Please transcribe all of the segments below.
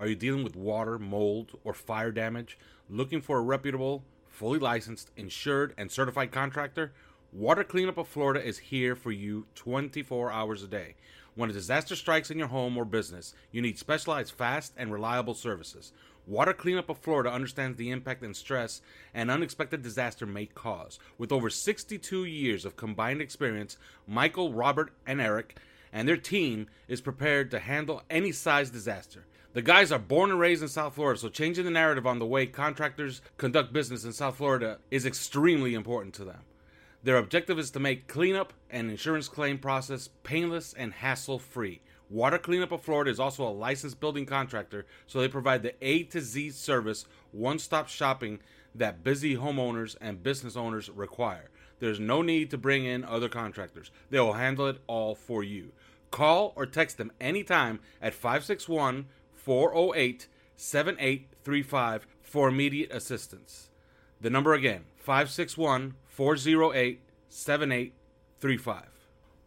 Are you dealing with water, mold, or fire damage? Looking for a reputable, fully licensed, insured, and certified contractor? Water Cleanup of Florida is here for you 24 hours a day. When a disaster strikes in your home or business, you need specialized, fast, and reliable services. Water Cleanup of Florida understands the impact and stress an unexpected disaster may cause. With over 62 years of combined experience, Michael, Robert, and Eric and their team is prepared to handle any size disaster. The guys are born and raised in South Florida, so changing the narrative on the way contractors conduct business in South Florida is extremely important to them. Their objective is to make cleanup and insurance claim process painless and hassle free. Water Cleanup of Florida is also a licensed building contractor, so they provide the A to Z service, one stop shopping that busy homeowners and business owners require. There's no need to bring in other contractors. They will handle it all for you. Call or text them anytime at 561 408 7835 for immediate assistance. The number again 561 408 7835.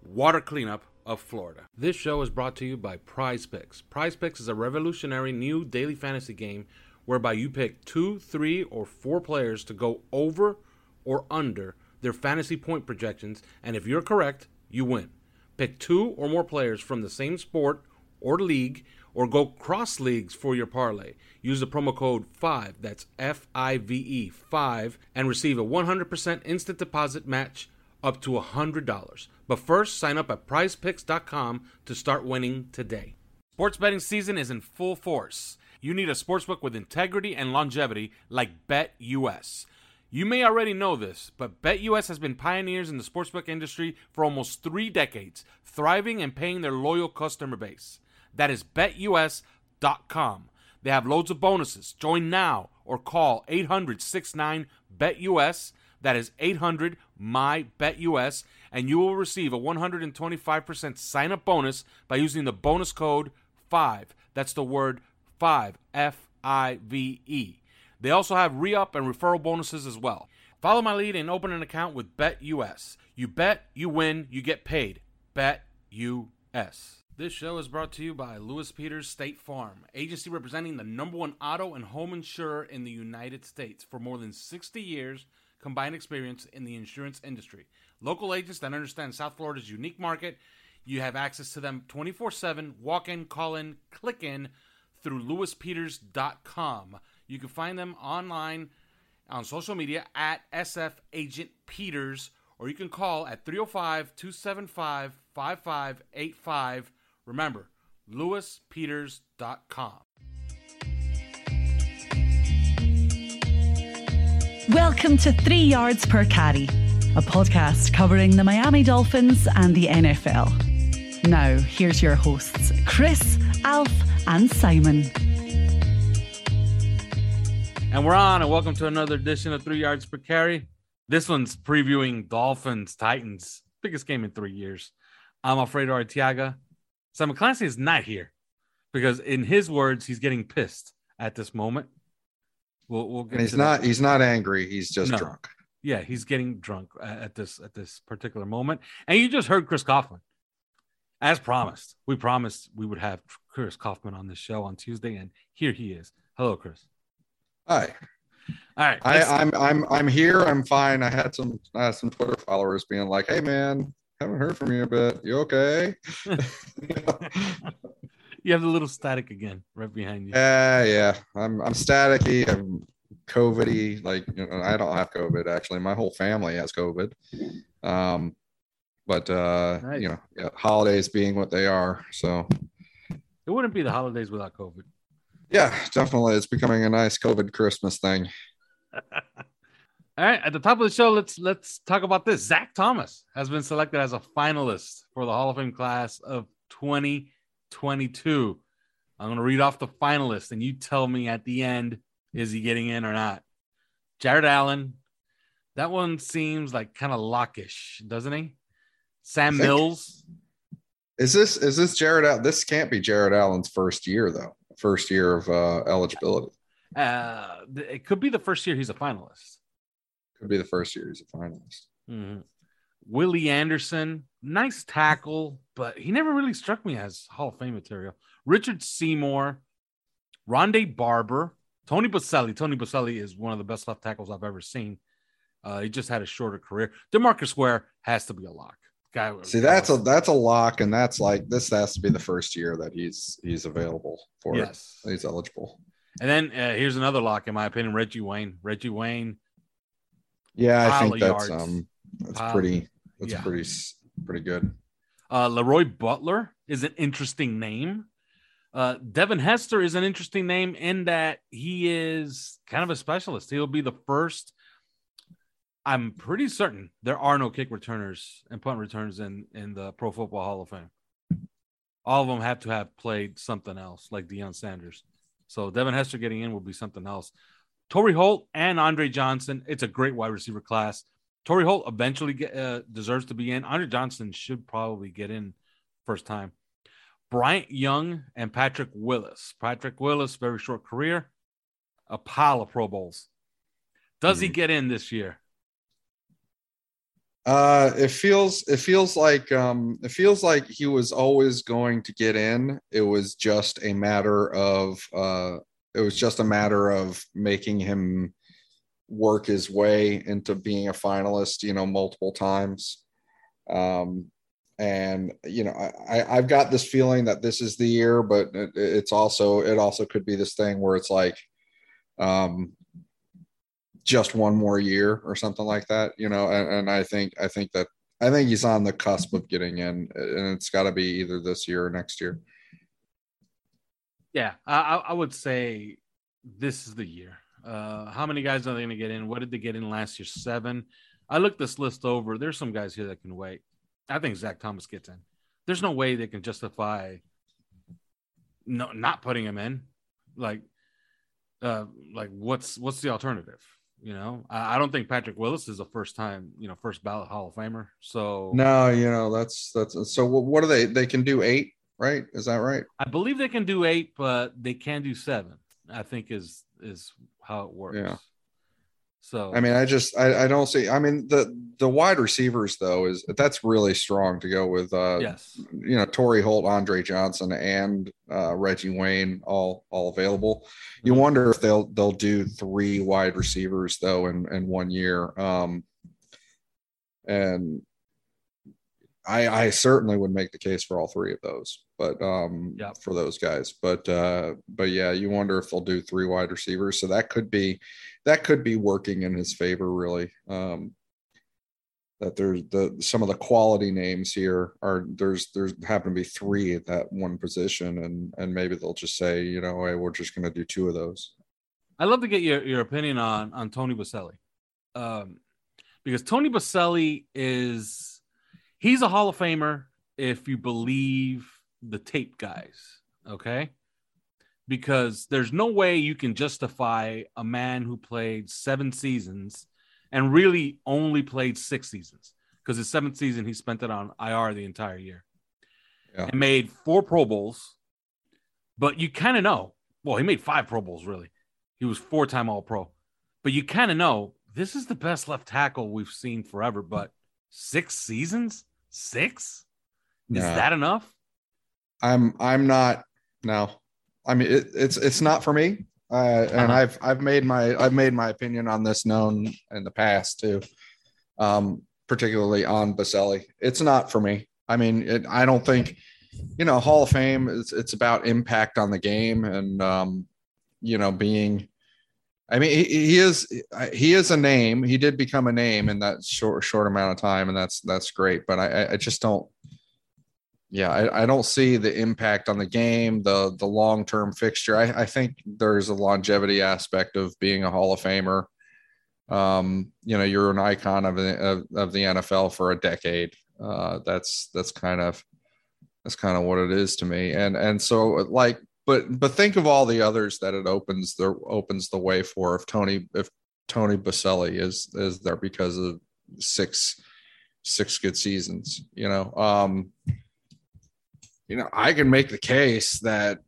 Water Cleanup of Florida. This show is brought to you by Prize Picks. Prize Picks is a revolutionary new daily fantasy game whereby you pick two, three, or four players to go over or under their fantasy point projections, and if you're correct, you win. Pick two or more players from the same sport or league, or go cross leagues for your parlay. Use the promo code 5, that's F I V E 5, and receive a 100% instant deposit match up to $100. But first, sign up at prizepicks.com to start winning today. Sports betting season is in full force. You need a sportsbook with integrity and longevity like BetUS. You may already know this, but BetUS has been pioneers in the sportsbook industry for almost three decades, thriving and paying their loyal customer base. That is betus.com. They have loads of bonuses. Join now or call 800 69 BetUS. That is 800 my BetUS, and you will receive a 125% sign up bonus by using the bonus code 5. That's the word 5, F I V E. They also have re up and referral bonuses as well. Follow my lead and open an account with BetUS. You bet, you win, you get paid. BetUS. This show is brought to you by Lewis Peters State Farm, agency representing the number one auto and home insurer in the United States for more than 60 years combined experience in the insurance industry. Local agents that understand South Florida's unique market. You have access to them 24 7, walk in, call in, click in through lewispeters.com. You can find them online on social media at SF Agent Peters, or you can call at 305 275 5585. Remember, lewispeters.com. Welcome to Three Yards Per Carry, a podcast covering the Miami Dolphins and the NFL. Now, here's your hosts, Chris, Alf, and Simon. And we're on, and welcome to another edition of Three Yards Per Carry. This one's previewing Dolphins Titans, biggest game in three years. I'm Alfredo Artiaga. Simon Clancy is not here because, in his words, he's getting pissed at this moment. We'll, we'll get And he's not that. he's not angry, he's just No. drunk. Yeah, he's getting drunk at this at this particular moment. And you just heard Chris Kouffman. As promised, we promised we would have Chris Kouffman on the show on Tuesday, and here he is. Hello, Chris. Hi. All right, I, let's- I'm I'm I'm here. I'm fine. I had some I had some Twitter followers being like, "Hey man, haven't heard from you a bit. You okay? You have the little static again right behind you. Yeah, yeah. I'm I'm staticky. I'm COVIDy. Like you know, I don't have COVID actually. My whole family has COVID. Um, but uh, Nice. you know, yeah, holidays being what they are. So It wouldn't be the holidays without COVID. yeah, definitely, it's becoming a nice COVID Christmas thing. All right, at the top of the show, let's let's talk about this. Zach Thomas has been selected as a finalist for the Hall of Fame class of 2022. I'm going to read off the finalists, and you tell me at the end is he getting in or not. Jared Allen, that one seems like kind of lockish, doesn't he? Sam think- Mills, Is this is this Jared? Al- This can't be Jared Allen's first year though. First year of uh, eligibility uh, it could be the first year he's a finalist. Could be the first year he's a finalist. Mhm. Willie Anderson, nice tackle, but he never really struck me as Hall of Fame material. Richard Seymour, Rondé Barber, Tony Boselli. Tony Boselli is one of the best left tackles I've ever seen. Uh, he just had a shorter career. Demarcus Ware has to be a lock. Guy, See, that's a that's a lock, and that's like this has to be the first year that he's he's available for it. yes. He's eligible. And then uh, here's another lock, in my opinion, Reggie Wayne. Reggie Wayne, Yeah, I think that's yards. um that's Pile- pretty that's yeah. pretty pretty good. Uh, Leroy Butler is an interesting name. Uh, Devin Hester is an interesting name in that he is kind of a specialist. He'll be the first. I'm pretty certain there are no kick returners and punt returns in in the Pro Football Hall of Fame. All of them have to have played something else, like Deion Sanders. So Devin Hester getting in will be something else. Torry Holt and Andre Johnson. It's a great wide receiver class. Torry Holt eventually get, uh, deserves to be in. Andre Johnson should probably get in first time. Bryant Young and Patrick Willis. Patrick Willis, very short career, a pile of Pro Bowls. Does he Mhm. get in this year? Uh, it feels it feels like um it feels like he was always going to get in. It was just a matter of uh it was just a matter of making him work his way into being a finalist, you know, multiple times. Um and you know, I, I've got this feeling that this is the year, but it, it's also it also could be this thing where it's like um just one more year or something like that, you know. And, and I think I think that I think he's on the cusp of getting in, and it's got to be either this year or next year. Yeah, I, I would say this is the year. Uh, how many guys are they going to get in? What did they get in last year? Seven. I looked this list over. There's some guys here that can wait. I think Zach Thomas gets in. There's no way they can justify no not putting him in. Like, uh, like what's what's the alternative? You know, I, I don't think Patrick Willis is a first time, you know, first ballot Hall of Famer. So No, you know that's that's so. What, what are they? They can do eight, right? Is that right? I believe they can do eight, but they can do seven. I think is is how it works. Yeah. So I mean, I just I, I don't see. I mean, the the wide receivers though is that's really strong to go with. uh yes, You know, Torry Holt, Andre Johnson, and uh, Reggie Wayne all all available. You wonder if they'll they'll do three wide receivers though in in one year. Um, and I I certainly would make the case for all three of those, but um, Yep. for those guys. But uh, but yeah, you wonder if they'll do three wide receivers. So that could be that could be working in his favor, really. Um, that there's the some of the quality names here are there's there's happen to be three at that one position, and and maybe they'll just say, you know, hey, we're just going to do two of those. I'd love to get your, your opinion on on Tony Boselli, um, because Tony Boselli is he's a Hall of Famer if you believe the tape guys, okay? Because there's no way you can justify a man who played seven seasons and really only played six seasons because his seventh season he spent it on IR the entire year Yeah. and made four Pro Bowls. But you kind of know, well, he made five Pro Bowls really. He was four time All Pro. But you kind of know this is the best left tackle we've seen forever. But six seasons? Six? Is that enough? I'm I'm not no. I mean it, it's it's not for me. Uh, and Uh-huh. I've I've made my I've made my opinion on this known in the past too. Um, particularly on Boselli. It's not for me. I mean, it, I don't think, you know, Hall of Fame. It's it's about impact on the game and um, you know being. I mean, he, he is he is a name. He did become a name in that short short amount of time, and that's that's great. But I I just don't. Yeah, I, I don't see the impact on the game, the the long term fixture. I, I think there's a longevity aspect of being a Hall of Famer um, you know, you're an icon of, of, of the NFL for a decade. Uh, that's that's kind of that's kind of what it is to me. And and so like, but but think of all the others that it opens the opens the way for. If Tony if Tony Boselli is is there because of six six good seasons, you know. Um, you know, I can make the case that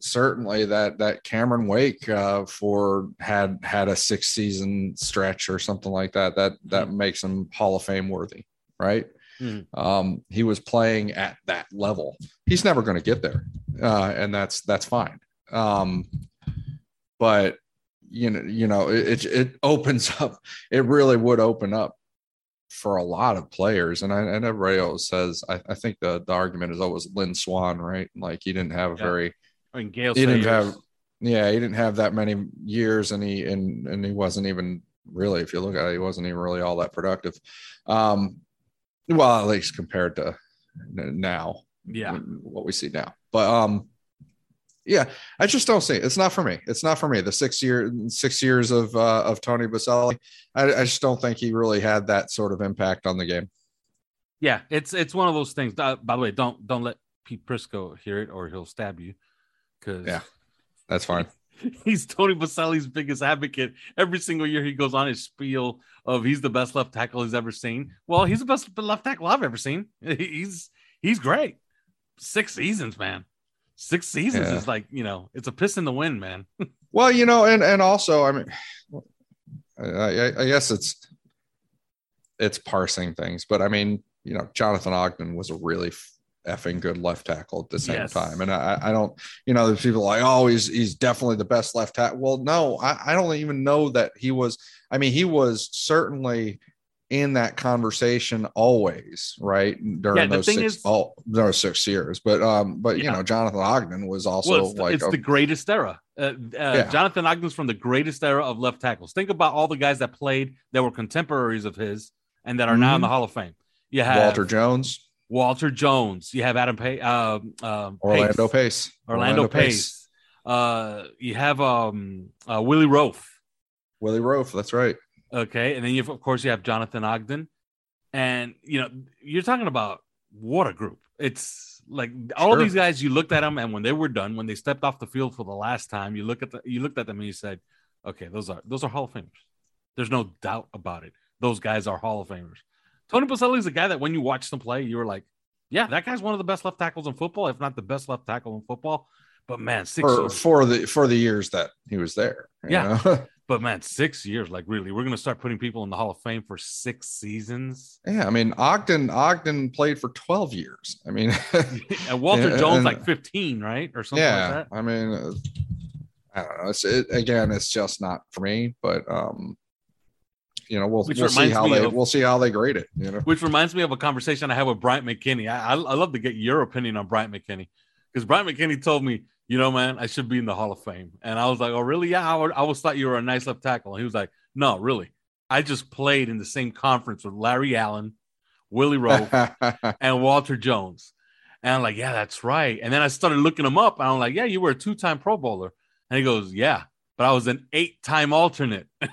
certainly that that Cameron Wake uh, for had had a six season stretch or something like that. That that mm makes him Hall of Fame worthy, right? Mm Um, he was playing at that level. He's never going to get there, uh, and that's that's fine. Um, but you know, you know, it, it opens up. It really would open up for a lot of players. And I and everybody always says, I, I think the, the argument is always Lynn Swann, right? Like he didn't have a yeah. very I mean, Gale he didn't have, yeah, he didn't have that many years, and he and and he wasn't even really, if you look at it, he wasn't even really all that productive. Um, well, at least compared to now, yeah, what we see now. But um, yeah, I just don't see it. It's not for me. It's not for me. The six year six years of uh, of Tony Boselli, I, I just don't think he really had that sort of impact on the game. Yeah, it's it's one of those things. Uh, by the way, don't don't let Pete Prisco hear it, or he'll stab you. Because yeah, that's fine. He's Tony Boselli's biggest advocate. Every single year he goes on his spiel of he's the best left tackle he's ever seen. Well, he's the best left tackle I've ever seen. He's he's great. Six seasons, man. Six seasons yeah. is like you know, it's a piss in the wind, man. well, you know, and and also, I mean, I, I guess it's it's parsing things, but I mean, you know, Jonathan Ogden was a really effing good left tackle at the same yes. time. And I, I don't, you know, there's people like, oh, he's he's definitely the best left tackle. Well, no, I, I don't even know that he was. I mean, he was certainly in that conversation always, right? During yeah, those six, is, all those six years. But um, but you know, Jonathan Ogden was also well, it's, like it's a, the greatest era. Uh, uh, yeah. Jonathan Ogden's from the greatest era of left tackles. Think about all the guys that played that were contemporaries of his and that are mm-hmm. now in the mm-hmm. Hall of Fame. You have Walter Jones. Walter Jones. You have Adam Pay, uh, uh, Orlando Pace. Pace. Orlando, Orlando Pace. Pace. Uh, you have um, uh, Willie Roaf. Willie Roaf. That's right. Okay, and then you have, of course you have Jonathan Ogden, and you know you're talking about what a group. It's like all sure. these guys. You looked at them, and when they were done, when they stepped off the field for the last time, you look at the, you looked at them and you said, "Okay, those are those are Hall of Famers. There's no doubt about it. Those guys are Hall of Famers." Tony Boselli is a guy that when you watch them play, you were like, yeah, that guy's one of the best left tackles in football, if not the best left tackle in football. But man, six for, years. for the for the years that he was there. Yeah. but man, six years, like really, we're gonna start putting people in the Hall of Fame for six seasons. Yeah, I mean Ogden Ogden played for 12 years. I mean and Walter Jones and, like 15, right? Or something yeah, like I mean uh, I don't know. It's it, again, it's just not for me, but um you know, we'll, we'll see how they of, we'll see how they grade it. You know, which reminds me of a conversation I had with Bryant McKinnie. I, I, I love to get your opinion on Bryant McKinnie because Bryant McKinnie told me, you know, man, I should be in the Hall of Fame, and I was like, oh, really? Yeah, I, would, I always thought you were a nice left tackle. And he was like, no, really, I just played in the same conference with Larry Allen, Willie Roaf, and Walter Jones. And I'm like, yeah, that's right. And then I started looking him up, and I'm like, yeah, you were a two-time Pro Bowler. And he goes, yeah, but I was an eight-time alternate.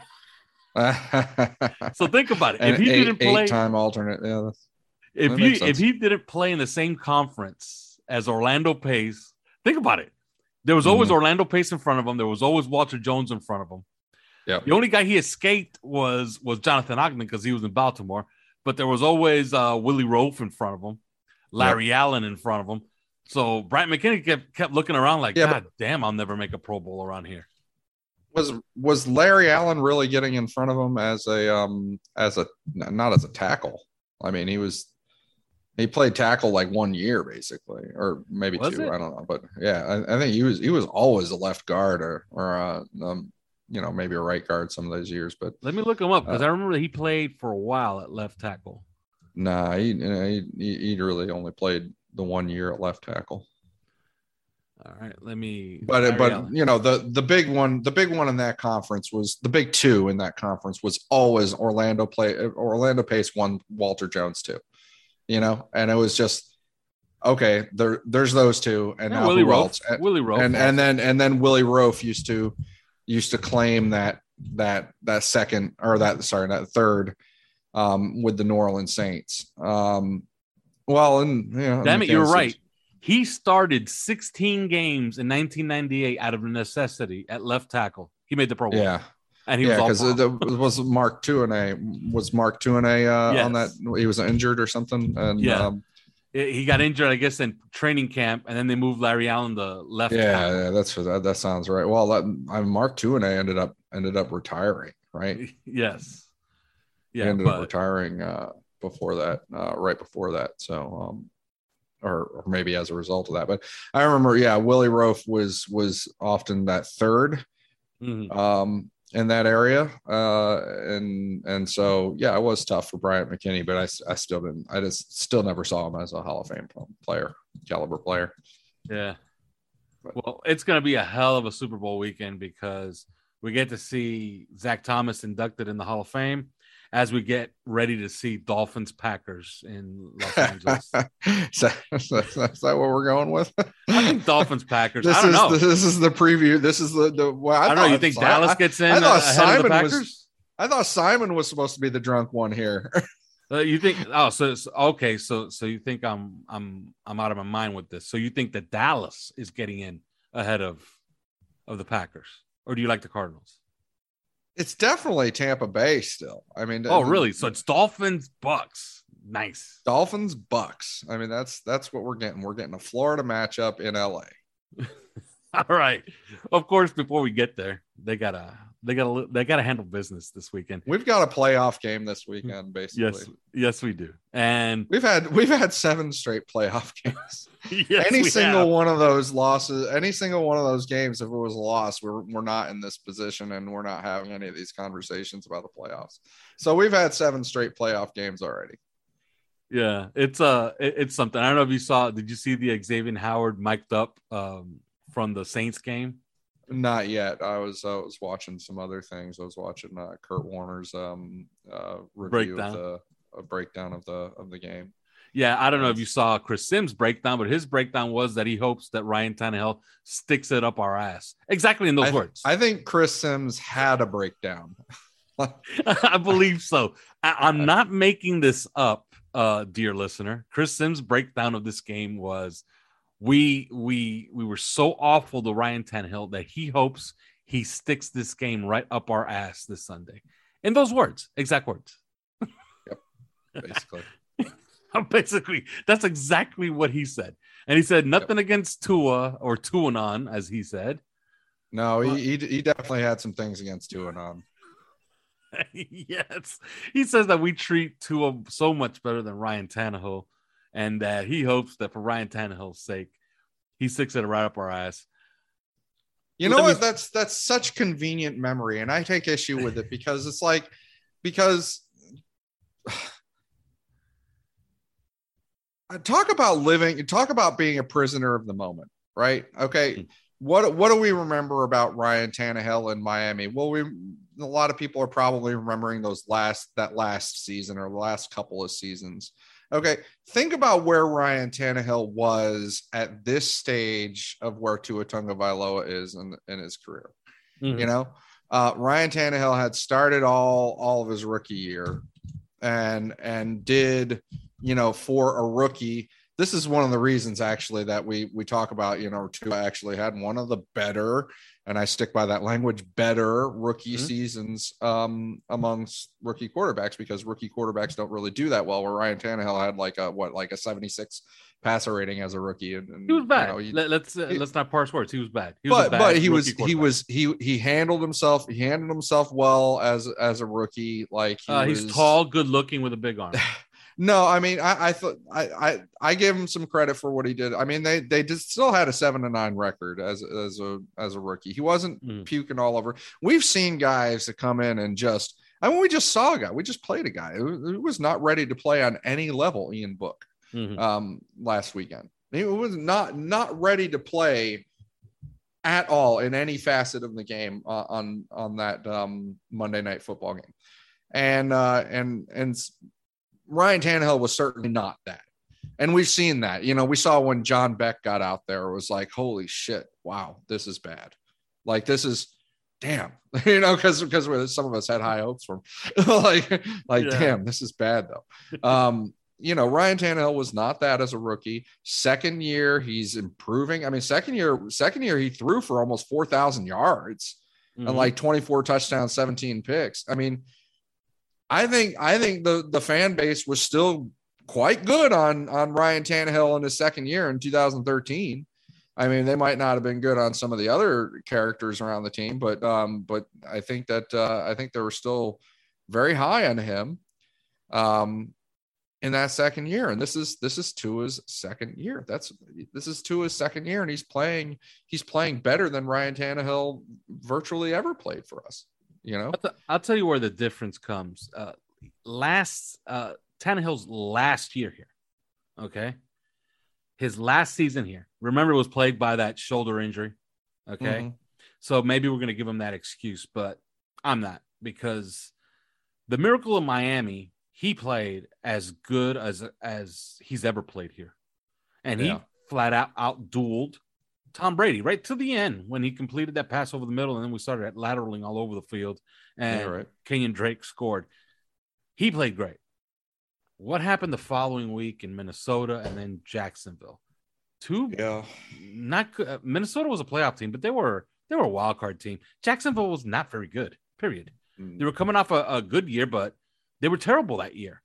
so think about it. If he eight, didn't play time alternate, yeah. If he if he didn't play in the same conference as Orlando Pace, think about it. There was always mm-hmm. Orlando Pace in front of him. There was always Walter Jones in front of him. Yeah. The only guy he escaped was was Jonathan Ogden because he was in Baltimore. But there was always uh, Willie Roaf in front of him, Larry yep. Allen in front of him. So Bryant McKinnie kept kept looking around like, yeah, God but, damn, I'll never make a Pro Bowl around here was was Larry Allen really getting in front of him as a um as a not as a tackle? I mean, he was he played tackle like one year basically, or maybe was two. It? I don't know, but yeah, I, I, think he was he was always a left guard or or uh, um, you know maybe a right guard some of those years. But Let me look him up because Uh, I remember he played for a while at left tackle. nah, he, you know, he he he really only played the one year at left tackle. All right, let me. But but you know the the big one the big one in that conference was the big two in that conference was always Orlando play Orlando Pace one Walter Jones two, you know, and it was just okay. There there's those two, and Yeah, now Willie who else? And- Willie Roaf. and and then and then Willie Roaf used to used to claim that that that second or that sorry that third um with the New Orleans Saints. Um well and you know, Damn it, you're right. He started 16 games in 1998 out of necessity at left tackle. He made the Pro Bowl. Yeah. and he yeah, was because all it was Mark Tuinei was Mark Tuinei uh, on that he was injured or something and Yeah. um, he got injured, I guess, in training camp, and then they moved Larry Allen to left. yeah, tackle. yeah, that's that that sounds right. Well, that, I Mark Tuinei ended up ended up retiring, right? Yes. he Yeah, ended up retiring uh, before that, uh, right before that. So, um, or, or maybe as a result of that. But I remember, yeah, Willie Roaf was was often that third mhm. um, in that area, uh, and and so yeah, it was tough for Bryant McKinnie, but I, I still didn't, I just still never saw him as a Hall of Fame player, caliber player. yeah. Well, it's going to be a hell of a Super Bowl weekend because we get to see Zach Thomas inducted in the Hall of Fame as we get ready to see Dolphins Packers in Los Angeles. is, that, is that- is that what we're going with? I think Dolphins Packers. This I don't is know. this is the preview. This is the the. Well, I, don't know. You think Si- Dallas gets in I thought uh, ahead of the Simon was- Packers? I thought Simon was supposed to be the drunk one here. Uh, you think? Oh, so it's, okay. So so you think I'm I'm I'm out of my mind with this? So you think that Dallas is getting in ahead of of the Packers, or do you like the Cardinals? It's definitely Tampa Bay still. I mean, Oh, really? So it's Dolphins Bucks. Nice. Dolphins Bucks. I mean, that's that's what we're getting. We're getting a Florida matchup in LA. All right. Of course, before we get there, they gotta they gotta they gotta handle business this weekend. We've got a playoff game this weekend, basically. Yes, yes, we do. And We've had we've had seven straight playoff games. yes, any single have. one of those losses, any single one of those games, if it was a loss, we're we're not in this position and we're not having any of these conversations about the playoffs. So we've had seven straight playoff games already. Yeah, it's uh it- it's something. I don't know if you saw. Did you see the Xavier Howard mic'd up um from the Saints game? Not yet. I was I was watching some other things. I was watching uh, Kurt Warner's um uh review Breakdown. of the a breakdown of the of the game. Yeah, I don't know if you saw Chris Sims' breakdown, but his breakdown was that he hopes that Ryan Tannehill sticks it up our ass. Exactly in those I, words. I think Chris Sims had a breakdown. I believe so. I, I'm not making this up, uh, dear listener. Chris Sims' breakdown of this game was we we we were so awful to Ryan Tannehill that he hopes he sticks this game right up our ass this Sunday. In those words, exact words. Yep. Basically, Basically, that's exactly what he said. And he said nothing against Tua or Tuanon, as he said. no, he, he he definitely had some things against Tuanon. yes. He says that we treat Tua so much better than Ryan Tannehill, and that he hopes that for Ryan Tannehill's sake, he sticks it right up our ass. You know what? That's that's such convenient memory, and I take issue with it because it's like because talk about living, talk about being a prisoner of the moment, right? Okay. What what do we remember about Ryan Tannehill in Miami? Well, we a lot of people are probably remembering those last that last season or the last couple of seasons. Okay, think about where Ryan Tannehill was at this stage of where Tua Tagovailoa is in, in his career. You know, uh, Ryan Tannehill had started all all of his rookie year, and and did you know for a rookie. This is one of the reasons actually that we we talk about. You know, Tua actually had one of the better, and I stick by that language, better rookie Mhm. seasons um, amongst rookie quarterbacks because rookie quarterbacks don't really do that well. Where Ryan Tannehill had like a what like a seventy six passer rating as a rookie, and, and He was bad. You know, he- Let, us uh, let's not parse words. He was bad. He was but bad but he was he was he he handled himself he handled himself well as as a rookie like he Uh, he's tall, good looking, with a big arm. No, I mean, I, I thought I, I I gave him some credit for what he did. I mean, they they just still had a seven to nine record as as a as a rookie. He wasn't Mm. puking all over. We've seen guys that come in and just. I mean, we just saw a guy. We just played a guy who, was not ready to play on any level. Ian Book Mhm. um, last weekend. He was not not ready to play at all in any facet of the game uh, on on that um, Monday night football game, and uh, and and Ryan Tannehill was certainly not that. And we've seen that. You know, we saw when John Beck got out there, it was like, holy shit, wow, this is bad. Like this is damn, you know, because because some of us had high hopes for him. like, like, Yeah. damn, this is bad though. Um, you know, Ryan Tannehill was not that as a rookie. Second year, he's improving. I mean, second year, second year, he threw for almost four thousand yards Mhm. and like 24 touchdowns, 17 picks. I mean, I think I think the the fan base was still quite good on on Ryan Tannehill in his second year in 2013. I mean, they might not have been good on some of the other characters around the team, but um, but I think that uh, I think they were still very high on him um, in that second year. And this is this is Tua's second year. That's this is Tua's second year, and he's playing he's playing better than Ryan Tannehill virtually ever played for us. You know, I'll, t- I'll tell you where the difference comes. Uh, last uh, Tannehill's last year here, okay, his last season here. Remember, it was plagued by that shoulder injury. Okay, Mhm. so maybe we're gonna give him that excuse, but I'm not because the Miracle of Miami, he played as good as as he's ever played here, and he flat out outdueled Tom Brady right to the end when he completed that pass over the middle, and then we started at lateraling all over the field, and Yeah, right. Kenyon Drake scored. He played great. What happened the following week in Minnesota and then Jacksonville? Two yeah, not uh, Minnesota was a playoff team, but they were they were a wild card team. Jacksonville was not very good. Period. Mm. They were coming off a, a good year, but they were terrible that year.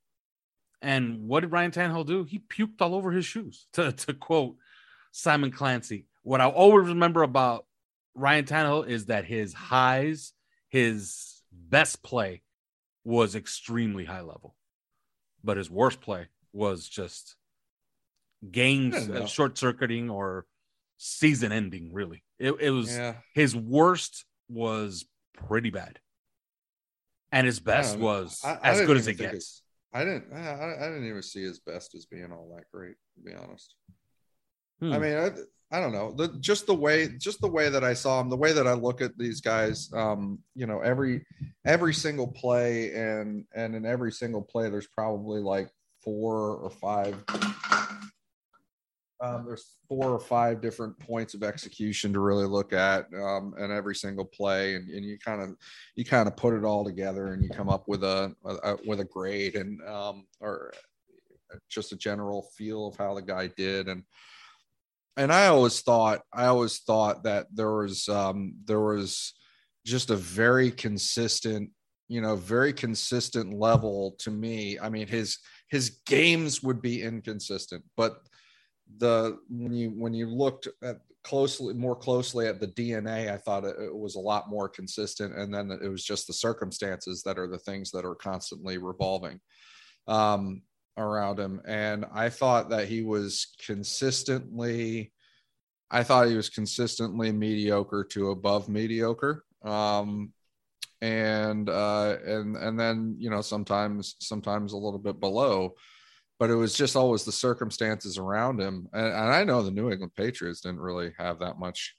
And what did Ryan Tannehill do? He puked all over his shoes. To to quote Simon Clancy, what I always remember about Ryan Tannehill is that his highs, his best play, was extremely high level, but his worst play was just games Yeah, no. short circuiting or season ending. Really, it, it was yeah. his worst was pretty bad, and his best know. was I- I as good as it gets. I didn't. I, I- I didn't even see his best as being all that great. To be honest. Hmm. I mean, I, don't know. The, just the way, just the way that I saw him, the way that I look at these guys. Um, you know, every every single play, and and in every single play, there's probably like four or five. Um, there's four or five different points of execution to really look at, um, and every single play, and, and you kind of you kind of put it all together, and you come up with a, a with a grade, and um, or just a general feel of how the guy did, and and I always thought I always thought that there was um there was just a very consistent you know very consistent level to me. I mean his his games would be inconsistent but the when you when you looked at closely more closely at the DNA I thought it, it was a lot more consistent and then it was just the circumstances that are the things that are constantly revolving. Um around him and i thought that he was consistently i thought he was consistently mediocre to above mediocre. Um and uh and and then you know sometimes sometimes a little bit below but it was just always the circumstances around him. And, and i know the new england patriots didn't really have that much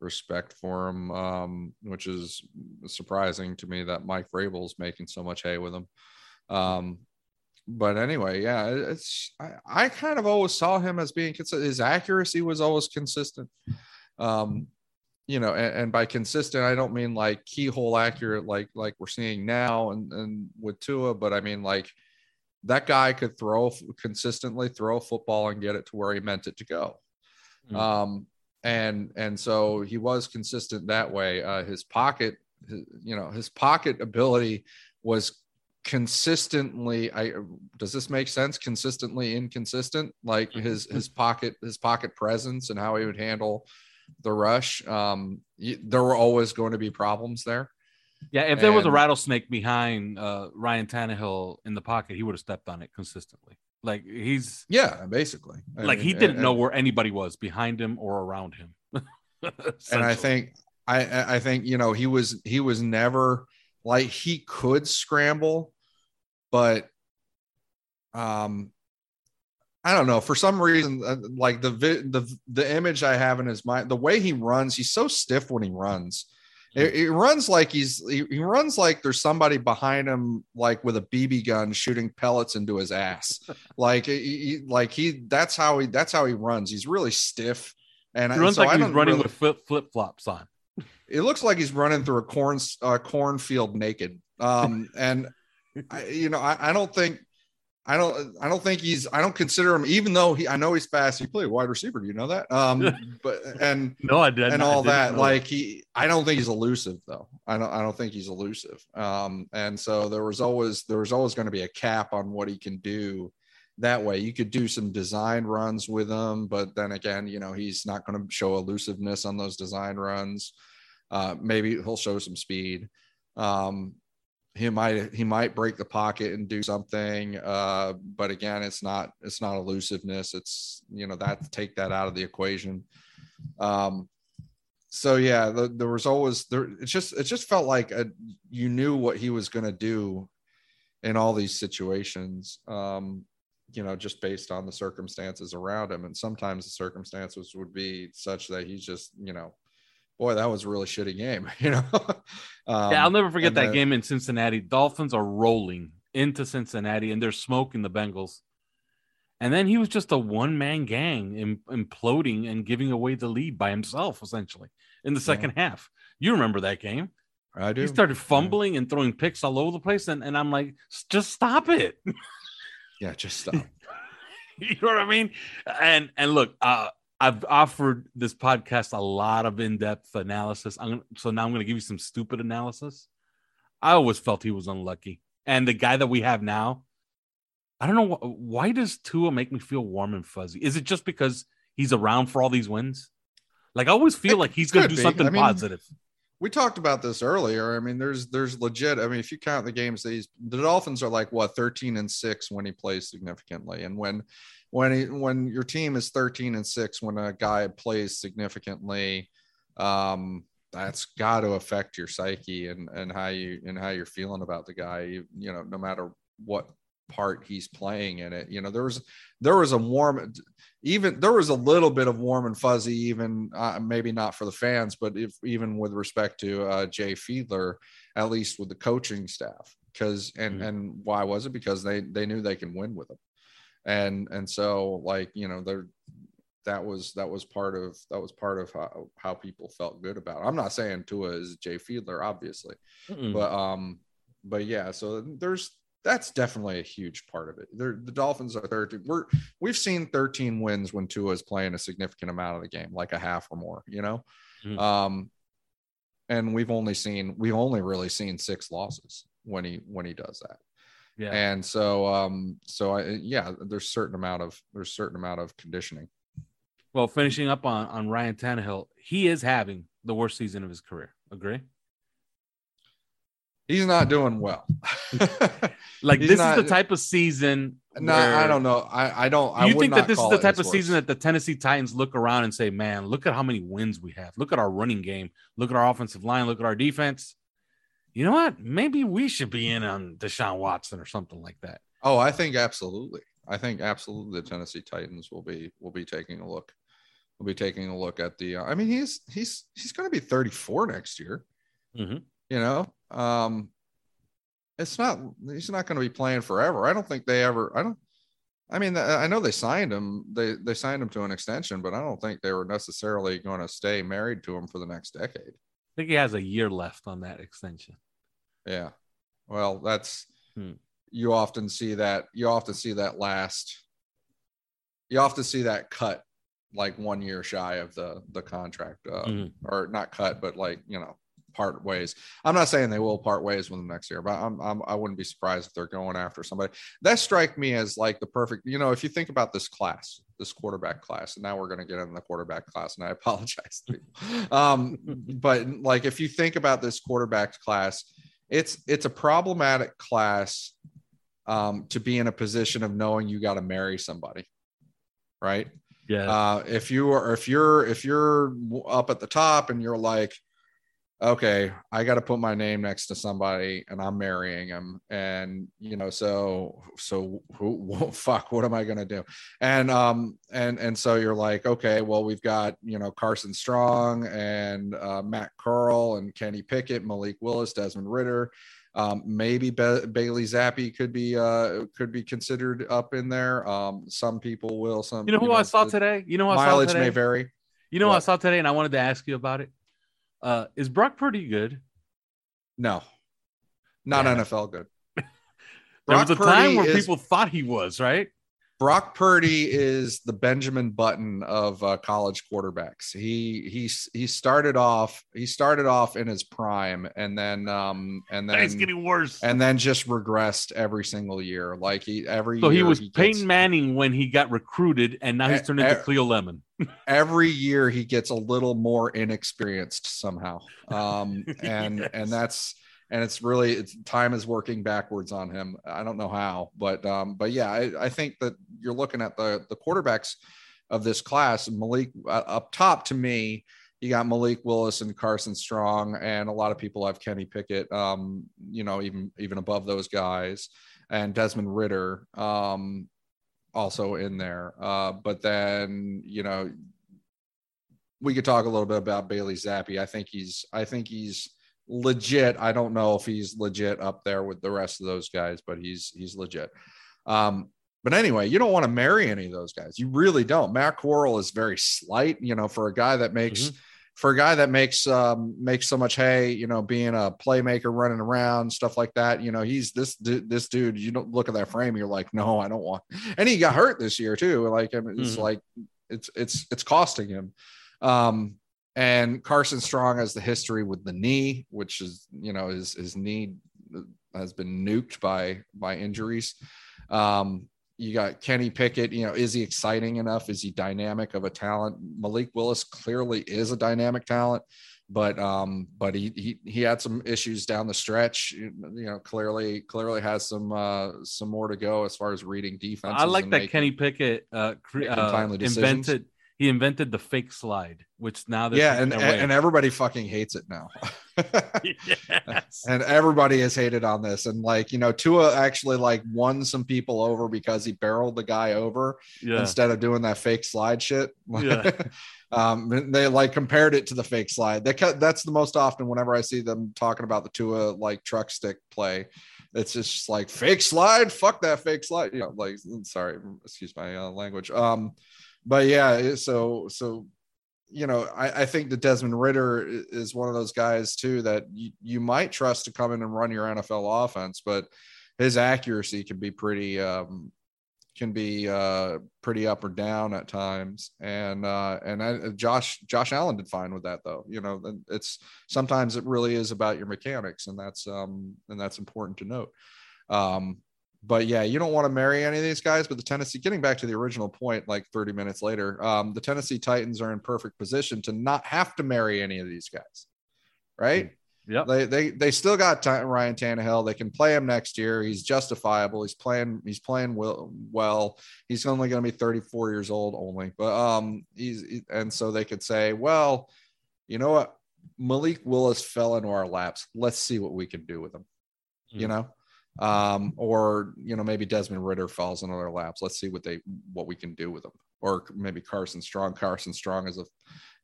respect for him um which is surprising to me that mike Vrabel's making so much hay with him. Um but anyway, yeah, it's I, I kind of always saw him as being consistent. His accuracy was always consistent. Um, you know, and, and by consistent, I don't mean like keyhole accurate, like like we're seeing now and and with Tua, but I mean like that guy could throw consistently throw a football and get it to where he meant it to go. Mhm. Um, and and so he was consistent that way. Uh, his pocket, his, you know, his pocket ability was consistently i does this make sense consistently inconsistent like his his pocket his pocket presence and how he would handle the rush um there were always going to be problems there Yeah, if there was a rattlesnake behind uh, Ryan Tannehill in the pocket, he would have stepped on it consistently. Like he's Yeah, basically. I like he didn't and- know where anybody was behind him or around him. and I think I I think you know he was he was never like he could scramble, but um I don't know for some reason uh, like the vi- the the image I have in his mind the way he runs he's so stiff when he runs. It, it runs like he's he, runs like there's somebody behind him like with a BB gun shooting pellets into his ass. like he, like he that's how he that's how he runs. He's really stiff and he runs so like he's running really- with flip flip flops on. It looks like he's running through a corn uh, cornfield naked. Um, and I, you know, I, I don't think, I don't, I don't think he's, I don't consider him, even though he, I know he's fast. He played wide receiver. Do you know that? Um, but and No, I didn't and all didn't that, like he, I don't think he's elusive though. I don't, I don't think he's elusive. Um, and so there was always, there was always going to be a cap on what he can do. That way, you could do some design runs with him, but then again, you know, he's not going to show elusiveness on those design runs. Uh, maybe he'll show some speed. Um, he might he might break the pocket and do something. Uh, but again, it's not it's not elusiveness. It's you know that take that out of the equation. Um, so yeah, the, result was there. It just it just felt like a, you knew what he was going to do in all these situations. Um, you know, just based on the circumstances around him, and sometimes the circumstances would be such that he's just you know boy, that was a really shitty game, you know. um, yeah, I'll never forget that the- game in Cincinnati. Dolphins are rolling into Cincinnati and they're smoking the Bengals. And then he was just a one man gang im- imploding and giving away the lead by himself, essentially, in the second half. You remember that game? I do. He started fumbling and throwing picks all over the place. And, and I'm like, just stop it. Yeah, just stop. you know what I mean? And and look, uh, I've offered this podcast a lot of in-depth analysis. I'm gonna, so now I'm going to give you some stupid analysis. I always felt he was unlucky, and the guy that we have now, I don't know wh- why does Tua make me feel warm and fuzzy. Is it just because he's around for all these wins? Like I always feel It like he's going to do be. something I mean, positive. we talked about this earlier. I mean, there's there's legit. I mean, if you count the games, these the Dolphins are like what 13 and six when he plays significantly, and when when he when your team is 13 and six when a guy plays significantly, um, that's got to affect your psyche and and how you and how you're feeling about the guy. You, you know, no matter what part he's playing in it. You know, there was there was a warm even there was a little bit of warm and fuzzy even uh, maybe not for the fans but if even with respect to uh, jay fiedler at least with the coaching staff because and Mhm. and why was it because they they knew they can win with him and and so like you know they're that was that was part of that was part of how, how people felt good about it. i'm not saying tua is jay fiedler obviously Mm-mm. but um but yeah so there's that's definitely a huge part of it They're, the dolphins are 13 we're we've seen 13 wins when Tua is playing a significant amount of the game like a half or more you know Mhm. um and we've only seen we've only really seen six losses when he when he does that yeah. and so um so i yeah there's certain amount of there's certain amount of conditioning well, finishing up on on Ryan Tannehill, he is having the worst season of his career. Agree? he's not doing well Like He's this not- is the type of season. no i don't know i i don't I you think that this is the type of season that the Tennessee Titans look around and say, "Man, look at how many wins we have. Look at our running game. Look at our offensive line. Look at our defense." You know what? Maybe we should be in on Deshaun Watson or something like that. Oh, I think absolutely. I think absolutely the Tennessee Titans will be will be taking a look. We'll be taking a look at the. Uh, I mean, he's he's he's going to be 34 next year. Mhm. You know, um, it's not. He's not going to be playing forever. I don't think they ever. I don't. I mean, I know they signed him. They they signed him to an extension, but I don't think they were necessarily going to stay married to him for the next decade. I think he has a year left on that extension. Yeah. Well, that's Hmm. you often see that you often see that last you often see that cut like one year shy of the the contract uh, Mhm. or not cut but like you know part ways. I'm not saying they will part ways with him next year, but I'm, I'm I wouldn't be surprised if they're going after somebody. That strike me as like the perfect. You know, if you think about this class, this quarterback class, and now we're going to get into the quarterback class, and I apologize. um, but like if you think about this quarterback class, it's it's a problematic class um, to be in a position of knowing you got to marry somebody, right? Yeah. Uh, if you are, if you're, if you're up at the top and you're like, okay, I got to put my name next to somebody and I'm marrying him. And, you know, so, so who, fuck, what am I going to do? And, um, and, and so you're like, okay, well, we've got, you know, Carson Strong and uh, Matt Corral and Kenny Pickett, Malik Willis, Desmond Ridder. Um, maybe Ba- Bailey Zappe could be uh, could be considered up in there. Um, some people will. Some you know who you know, I saw today. You know who mileage I saw today? may vary. You know what I saw today, and I wanted to ask you about it. Uh, is Brock Purdy good? No, not Yeah. NFL good. There Brock was a Purdy time where is- people thought he was right. Brock Purdy is the Benjamin Button of uh, college quarterbacks. He he he started off he started off in his prime, and then um and then It's getting worse. and then just regressed every single year. Like he every so he year was gets- Peyton Manning when he got recruited, and now he's turned into Cleo Lemon. every year he gets a little more inexperienced somehow um and and that's and it's really it's time is working backwards on him i don't know how but um but yeah i, I think that you're looking at the the quarterbacks of this class malik uh, up top to me you got Malik Willis and Carson Strong, and a lot of people have Kenny Pickett, um, you know, even even above those guys, and Desmond Ridder, um, also in there. Uh, but then, you know, we could talk a little bit about Bailey Zappe. I think he's I think he's legit. I don't know if he's legit up there with the rest of those guys, but he's he's legit. Um, but anyway, you don't want to marry any of those guys. You really don't. Matt Corral is very slight, you know, for a guy that makes for a guy that makes um makes so much hay, you know, being a playmaker, running around, stuff like that. You know, he's this this dude. You don't look at that frame, you're like, no, I don't want. And he got hurt this year too. Like, I mean, it's Mhm. like it's it's it's costing him. Um, and Carson Strong has the history with the knee, which is you know his his knee has been nuked by by injuries. Um, you got Kenny Pickett. You know, is he exciting enough? Is he dynamic of a talent? Malik Willis clearly is a dynamic talent, but um, but he he he had some issues down the stretch. You know, clearly clearly has some uh some more to go as far as reading defense. I like that Kenny Pickett uh, cre- uh, invented. He invented the fake slide, which now Yeah, and and everybody fucking hates it now. yes. and everybody has hated on this and like you know tua actually like won some people over because he barreled the guy over yeah. instead of doing that fake slide shit Yeah. um they like compared it to the fake slide that ca- that's the most often whenever i see them talking about the tua like truck stick play it's just like fake slide fuck that fake slide you know like sorry excuse my uh, language um but yeah so so you know, I, I think that Desmond Ridder is one of those guys too that you, you might trust to come in and run your NFL offense, but his accuracy can be pretty um, can be uh, pretty up or down at times. And uh, and I, Josh Josh Allen did fine with that though. You know, it's sometimes it really is about your mechanics, and that's um, and that's important to note. Um, but yeah, you don't want to marry any of these guys. But the Tennessee, getting back to the original point, like 30 minutes later, um, the Tennessee Titans are in perfect position to not have to marry any of these guys, right? Yeah, They they they still got Ty- Ryan Tannehill. They can play him next year. He's justifiable. He's playing. He's playing well. Well, he's only going to be 34 years old only, but um, he's and so they could say, well, you know what, Malik Willis fell into our laps. Let's see what we can do with him. You know, um, or you know maybe Desmond Ridder falls into their laps. Let's see what they what we can do with them, or maybe Carson Strong. Carson Strong is a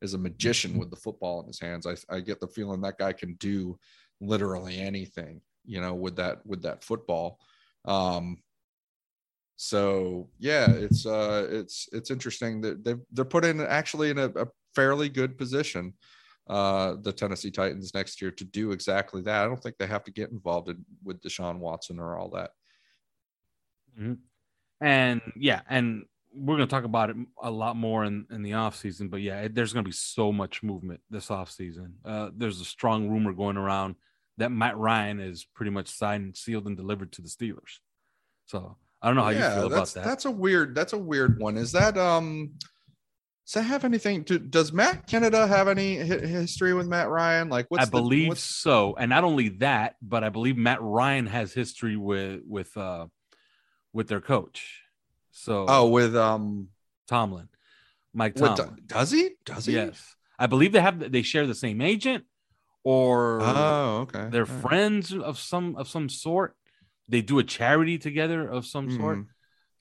is a magician with the football in his hands. I, I get the feeling that guy can do literally anything, you know, with that with that football. Um, so yeah, it's uh, it's it's interesting that they they're put in actually in a, a fairly good position. Uh, the Tennessee Titans next year to do exactly that. I don't think they have to get involved in, with Deshaun Watson or all that. And yeah, and we're going to talk about it a lot more in, in the off season, but yeah, it, there's going to be so much movement this off season. Uh, there's a strong rumor going around that Matt Ryan is pretty much signed, sealed, and delivered to the Steelers. So I don't know how yeah, you feel about that. That's a weird. That's a weird one. Is that um? Does that have anything to? Does Matt Canada have any hi- history with Matt Ryan? Like, what's I the- believe what's- so, and not only that, but I believe Matt Ryan has history with with uh with their coach. So Oh, with um, Tomlin, Mike with, Tomlin. does he? Does he? Yes, I believe they have. They share the same agent, or Oh, okay. they're All right. friends of some of some sort. They do a charity together of some sort.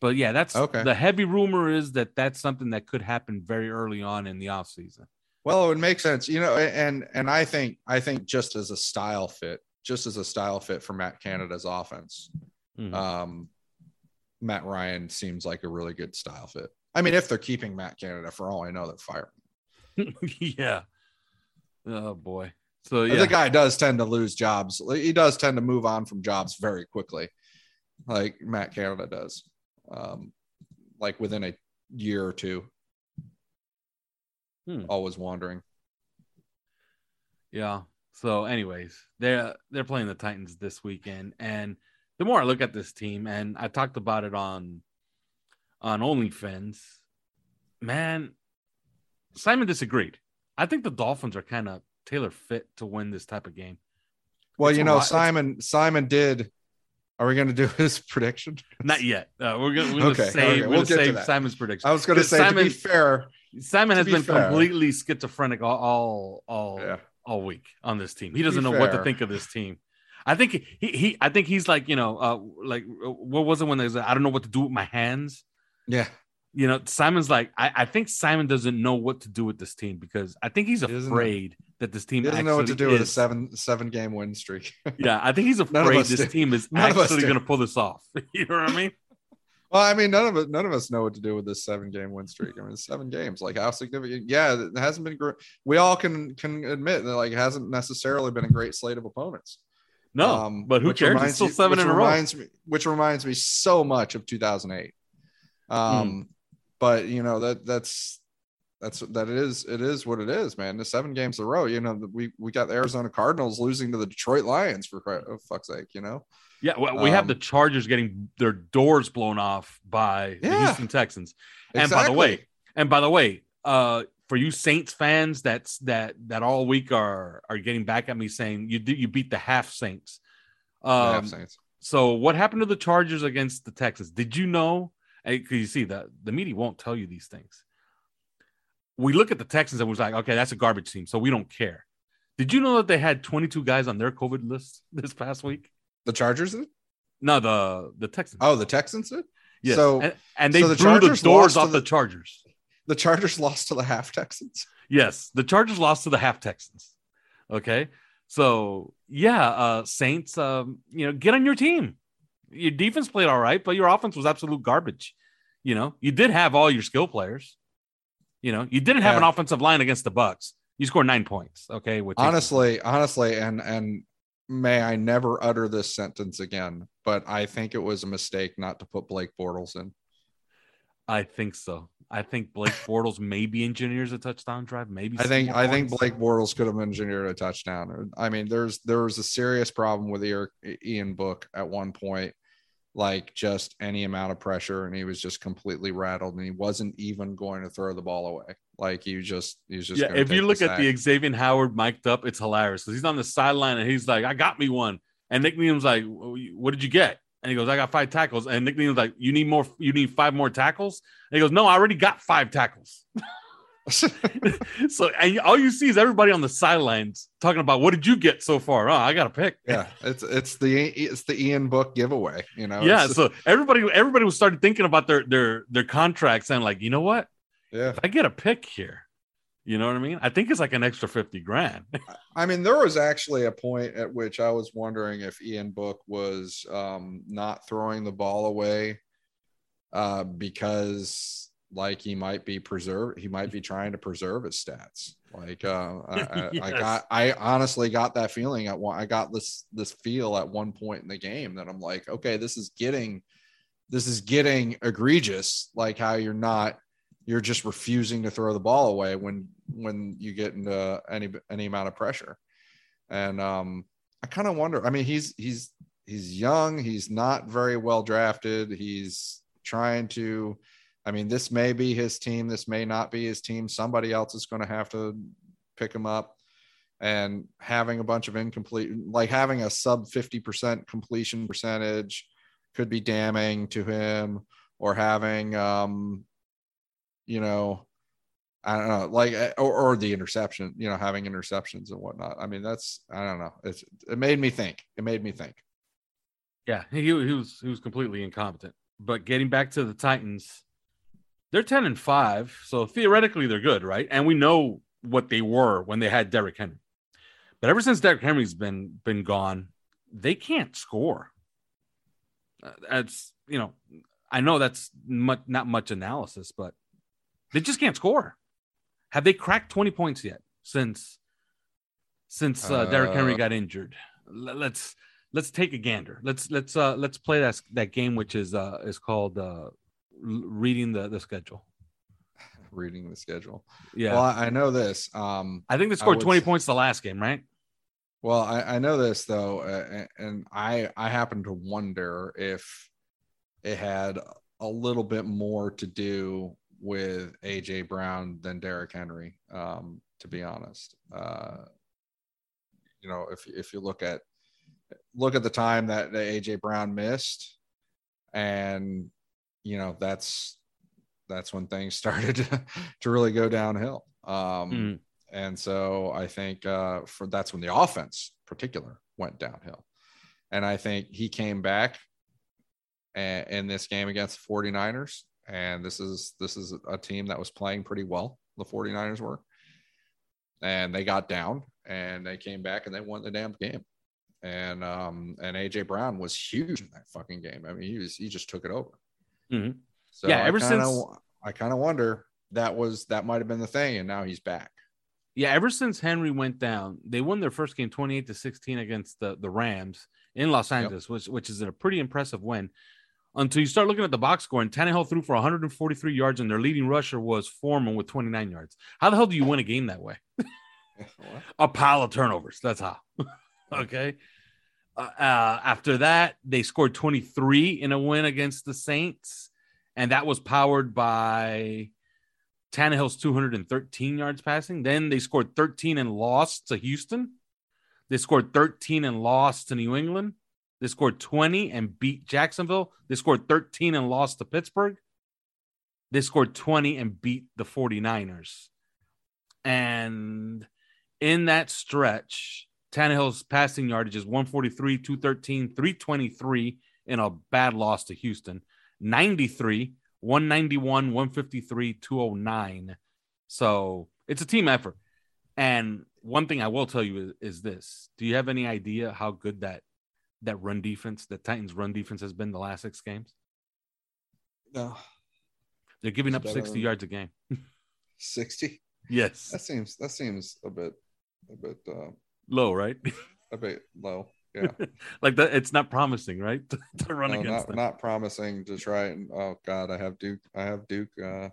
But yeah, that's Okay. the heavy rumor is that that's something that could happen very early on in the off season. Well, it would make sense, you know, and and I think I think just as a style fit, just as a style fit for Matt Canada's offense, Mhm. um, Matt Ryan seems like a really good style fit. I mean, if they're keeping Matt Canada, for all I know, they're firing. yeah. Oh boy. So yeah. The guy does tend to lose jobs. He does tend to move on from jobs very quickly, like Matt Canada does, um, like within a year or two. Hmm. Always wandering. yeah. So, anyways, they're they're playing the Titans this weekend, and the more I look at this team, and I talked about it on on OnlyFans, man, Simon disagreed. I think the Dolphins are kind of tailor fit to win this type of game. Well, It's you know, lot- Simon Simon did. Are we going to do his prediction? Not yet. Uh, we're gonna, Okay, save, okay, we'll get to save. Simon's prediction. I was going to say, Simon, to be fair, Simon has be been fair- completely schizophrenic all all all, yeah. all week on this team. He doesn't be know what to think of this team. I think he, he I think he's like you know uh like what was it when there's I don't know what to do with my hands. Yeah. You know, Simon's like I, I think Simon doesn't know what to do with this team because I think he's He afraid that this team He doesn't know what to do with a seven seven game win streak. Yeah, I think he's afraid this do. team is None actually going to pull this off. you know what I mean? well, I mean, none of us none of us know what to do with this seven game win streak. I mean, seven games. Like how significant? Yeah, it hasn't been great. We all can can admit that like it hasn't necessarily been a great slate of opponents. No, Um, but who cares? It's still seven in a row. reminds Me, which reminds me so much of 2008. Um, Hmm. but you know that that's that's that it is it is what it is, man. The seven games in a row. You know, we we got the Arizona Cardinals losing to the Detroit Lions for oh, fuck's sake. You know, Yeah, well, we have Um, the Chargers getting their doors blown off by the Houston Texans. And by the way, and by the way, uh, for you Saints fans that's that that all week are are getting back at me saying you did you beat the half Saints. Yeah, Um, Saints. so what happened to the Chargers against the Texans? Did you know? Because you see the the media won't tell you these things. We look at the Texans and we're like, okay, that's a garbage team, so we don't care. Did you know that they had 22 guys on their COVID list this past week? the Chargers did. No, the the Texans. Oh, the Texans did. Yes. So and, and they so the the Chargers doors off the, the- Chargers. the Chargers lost to the half Texans. Yes, the Chargers lost to the half Texans. Okay, so yeah, uh Saints, um, you know, get on your team. Your defense played all right, but your offense was absolute garbage. You know, you did have all your skill players. You know, you didn't have an offensive line against the Bucks. You scored nine points. Okay, with honestly honestly and and may i never utter this sentence again but i think it was a mistake not to put blake bortles in I think so. I think Blake Bortles maybe engineers a touchdown drive. Maybe i think i think blake bortles could have engineered a touchdown i mean there's there was a serious problem with Ian- ian book at one point like just any amount of pressure and he was just completely rattled and he wasn't even going to throw the ball away like he was just he was just yeah, if you look the at the. Xavier Howard mic'd up, it's hilarious because he's on the sideline and he's like, "I got me one," and Nik Needham's like, "What did you get?" And he goes, "I got five tackles." And Nik Needham's like, "You need more? You need five more tackles?" And he goes, "No, I already got five tackles." so and all you see is everybody on the sidelines talking about, "What did you get so far?" Oh, I got a pick. yeah it's it's the it's the ian book giveaway you know yeah. So everybody, everybody was started thinking about their their their contracts and like, you know what? yeah If I get a pick here, you know what I mean? I think it's like an extra fifty grand. I mean, there was actually a point at which I was wondering if Ian Book was um, not throwing the ball away uh, because, like, he might be preserve. He might be trying to preserve his stats. Like, uh, I, I, I got, I honestly got that feeling at one. I got this this feel at one point in the game that I'm like, okay, this is getting this is getting egregious, like how you're not you're just refusing to throw the ball away when when you get into any any amount of pressure. And um I kind of wonder. I mean, he's he's he's young, he's not very well drafted. He's trying to I mean, this may be his team, this may not be his team. Somebody else is going to have to pick him up and having a bunch of incomplete like having a sub 50% completion percentage could be damning to him or having um you know I don't know, like eh, or, or the interception, you know, having interceptions and whatnot. I mean, that's I don't know. It's it made me think. It made me think. Yeah, he, he was he was completely incompetent. But getting back to the Titans, they're 10 and 5, so theoretically they're good, right? And we know what they were when they had Derrick Henry. But ever since Derrick Henry's been been gone, they can't score. Uh, that's you know, I know that's much, not much analysis, but they just can't score. Have they cracked 20 points yet since since uh, Derrick Henry Uh, got injured? Let's let's take a gander. Let's let's uh let's play that that game which is uh is called uh reading the the schedule. Reading the schedule. Yeah. Well, I, I know this. Um, I think they scored would 20 s- points the last game, right? Well, I, I know this though, uh, and I I happen to wonder if it had a little bit more to do with AJ Brown than Derrick Henry. Um, to be honest, uh, you know, if if you look at look at the time that AJ Brown missed, and you know that's that's when things started to, to really go downhill. Um, Mhm. and so I think uh, for that's when the offense, in particular, went downhill. And I think he came back a- in this game against the 49ers. And this is this is a team that was playing pretty well. The 49ers were, and they got down and they came back and they won the damn game. And um and AJ Brown was huge in that fucking game. I mean, he was he just took it over. Mhm. So Yeah, I ever kinda, since- I kind of wonder that was that might have been the thing, and now he's back. Yeah, ever since Henry went down, they won their first game 28 to 16 against the, the Rams in Los Angeles, which which is a pretty impressive win. Until you start looking at the box score, and Tannehill threw for 143 yards, and their leading rusher was Foreman with 29 yards. How the hell do you win a game that way? a pile of turnovers. That's how. okay. Uh, uh, after that, they scored 23 in a win against the Saints, and that was powered by Tannehill's 213 yards passing. Then they scored 13 and lost to Houston. They scored 13 and lost to New England. They scored 20 and beat Jacksonville. They scored 13 and lost to Pittsburgh. They scored 20 and beat the 49ers. And in that stretch, Tannehill's passing yardage is 143, 213, 323 in a bad loss to Houston, 93, 191, 153, 209. So it's a team effort. And one thing I will tell you is, is this do you have any idea how good that that run defense, the Titans run defense has been the last six games? No, They're giving It's up 60 yards a game. sixty. Yes. That seems that seems a bit a bit uh, Low, right? a bit low. Yeah, like that it's not promising, right? to, run no, against not them. not promising to try and oh god, I have Duke. I have Duke. Uh,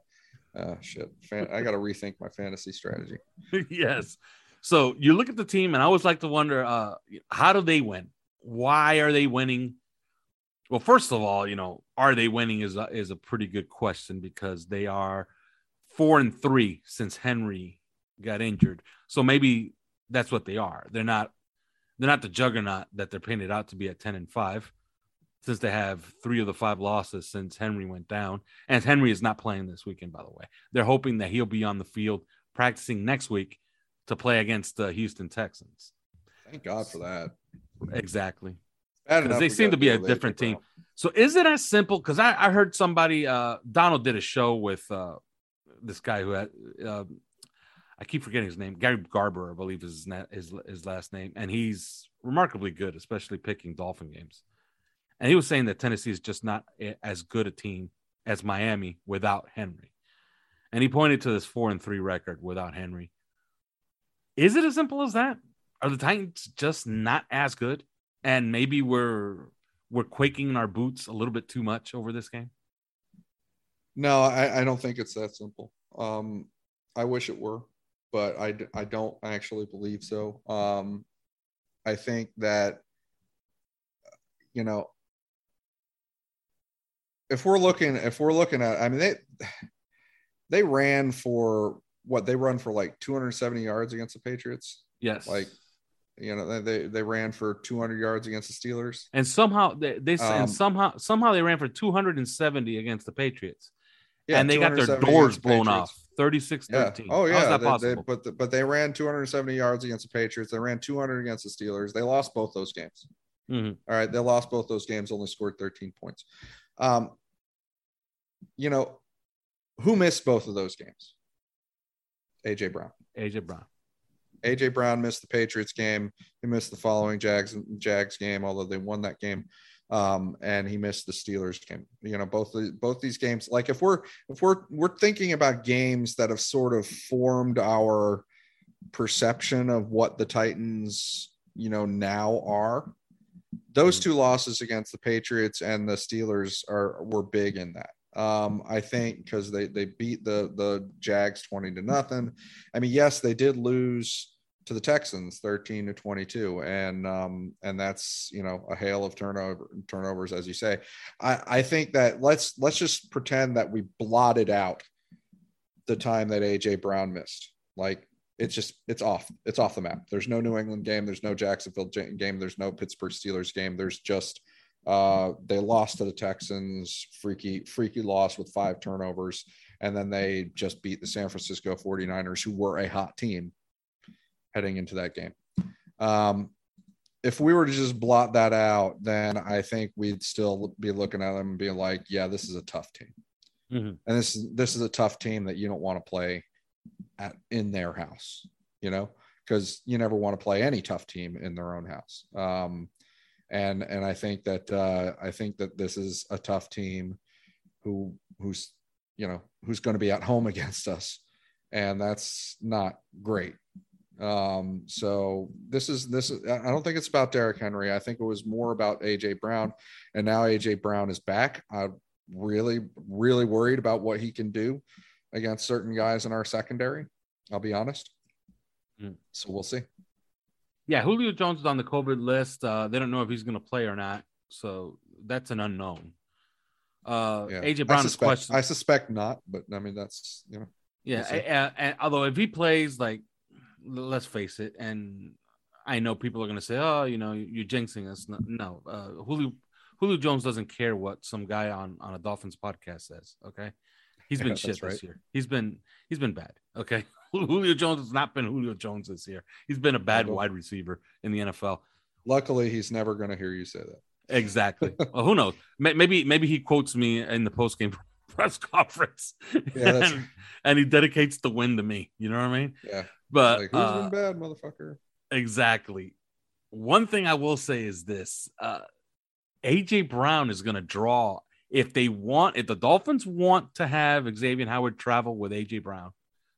uh shit. Fan, I got to rethink my fantasy strategy. yes. So you look at the team, and I always like to wonder, uh, how do they win? Why are they winning? Well, first of all, you know, are they winning is a, is a pretty good question because they are four and three since Henry got injured. So maybe that's what they are. They're not they're not the juggernaut that they're painted out to be at ten and five, since they have three of the five losses since Henry went down. And Henry is not playing this weekend, by the way. They're hoping that he'll be on the field practicing next week to play against the Houston Texans. Thank God for that. Exactly. Because they seem to be a different team. So is it as simple? Because I, I heard somebody, uh, Donald did a show with uh, this guy who had, uh, I keep forgetting his name, Gary Garber, I believe is his, his last name. And he's remarkably good, especially picking Dolphin games. And he was saying that Tennessee is just not as good a team as Miami without Henry. And he pointed to this four and three record without Henry. Is it as simple as that? Are the Titans just not as good? And maybe we're we're quaking in our boots a little bit too much over this game? No, I, I don't think it's that simple. Um, I wish it were, but I, I don't actually believe so. Um, I think that, you know, if we're looking, if we're looking at, I mean, they, they ran for what they run for like 270 yards against the Patriots. Yes. Like, you know, they, they ran for 200 yards against the Steelers. and somehow they, they Um, and somehow somehow they ran for 270 against the Patriots. Yeah, and they got their doors blown Patriots. off 36 Yeah. 13. Oh yeah. How's that they- they- but but they ran 270 yards against the Patriots. They ran 200 against the Steelers. They lost both those games. Mhm. All right, they lost both those games. Only scored 13 points. Um, you know, who missed both of those games? AJ Brown. AJ Brown. AJ Brown missed the Patriots game. He missed the following Jags Jags game, although they won that game. Um, and he missed the Steelers game. You know, both the, both these games. Like if we're if we're we're thinking about games that have sort of formed our perception of what the Titans, you know, now are. Those two losses against the Patriots and the Steelers are were big in that. Um, I think because they they beat the the Jags 20 to nothing. I mean, yes, they did lose to the Texans 13 to 22 and um and that's you know a hail of turnover turnovers as you say. I I think that let's let's just pretend that we blotted out the time that AJ Brown missed. Like it's just it's off it's off the map. There's no New England game. There's no Jacksonville game. There's no Pittsburgh Steelers game. There's just uh they lost to the Texans freaky freaky loss with five turnovers. And then they just beat the San Francisco 49ers who were a hot team heading into that game. Um, if we were to just blot that out, then I think we'd still be looking at them and being like, yeah, this is a tough team. Mhm. And this is this is a tough team that you don't want to play at in their house, you know, because you never want to play any tough team in their own house. Um, and and I think that uh, I think that this is a tough team who who's you know who's going to be at home against us, and that's not great. Um, so this is this is I don't think it's about Derrick Henry. I think it was more about AJ Brown, and now AJ Brown is back. I'm really really worried about what he can do against certain guys in our secondary. I'll be honest. Mm. So we'll see. Yeah, Julio Jones is on the COVID list. Uh, they don't know if he's going to play or not, so that's an unknown. Uh, Yeah. AJ I Brown is suspect, question. I suspect not, but I mean that's you know Yeah, We'll see. a- a- and although if he plays, like, let's face it, and I know people are going to say, "Oh, you know, you're jinxing us." No, no uh, Julio Julio Jones doesn't care what some guy on on a Dolphins podcast says. Okay, he's been shit this right. year. He's been he's been bad. Okay, Julio Jones has not been Julio Jones this year. He's been a bad Well- wide receiver in the NFL. luckily he's never going to hear you say that. Exactly. well, who knows? Maybe maybe he quotes me in the post game press conference, Yeah, that's and, and he dedicates the win to me. You know what I mean? Yeah. But Like who's uh, been bad, motherfucker? exactly. One thing I will say is this: uh, AJ Brown is going to draw if they want. If the Dolphins want to have Xavier Howard travel with AJ Brown,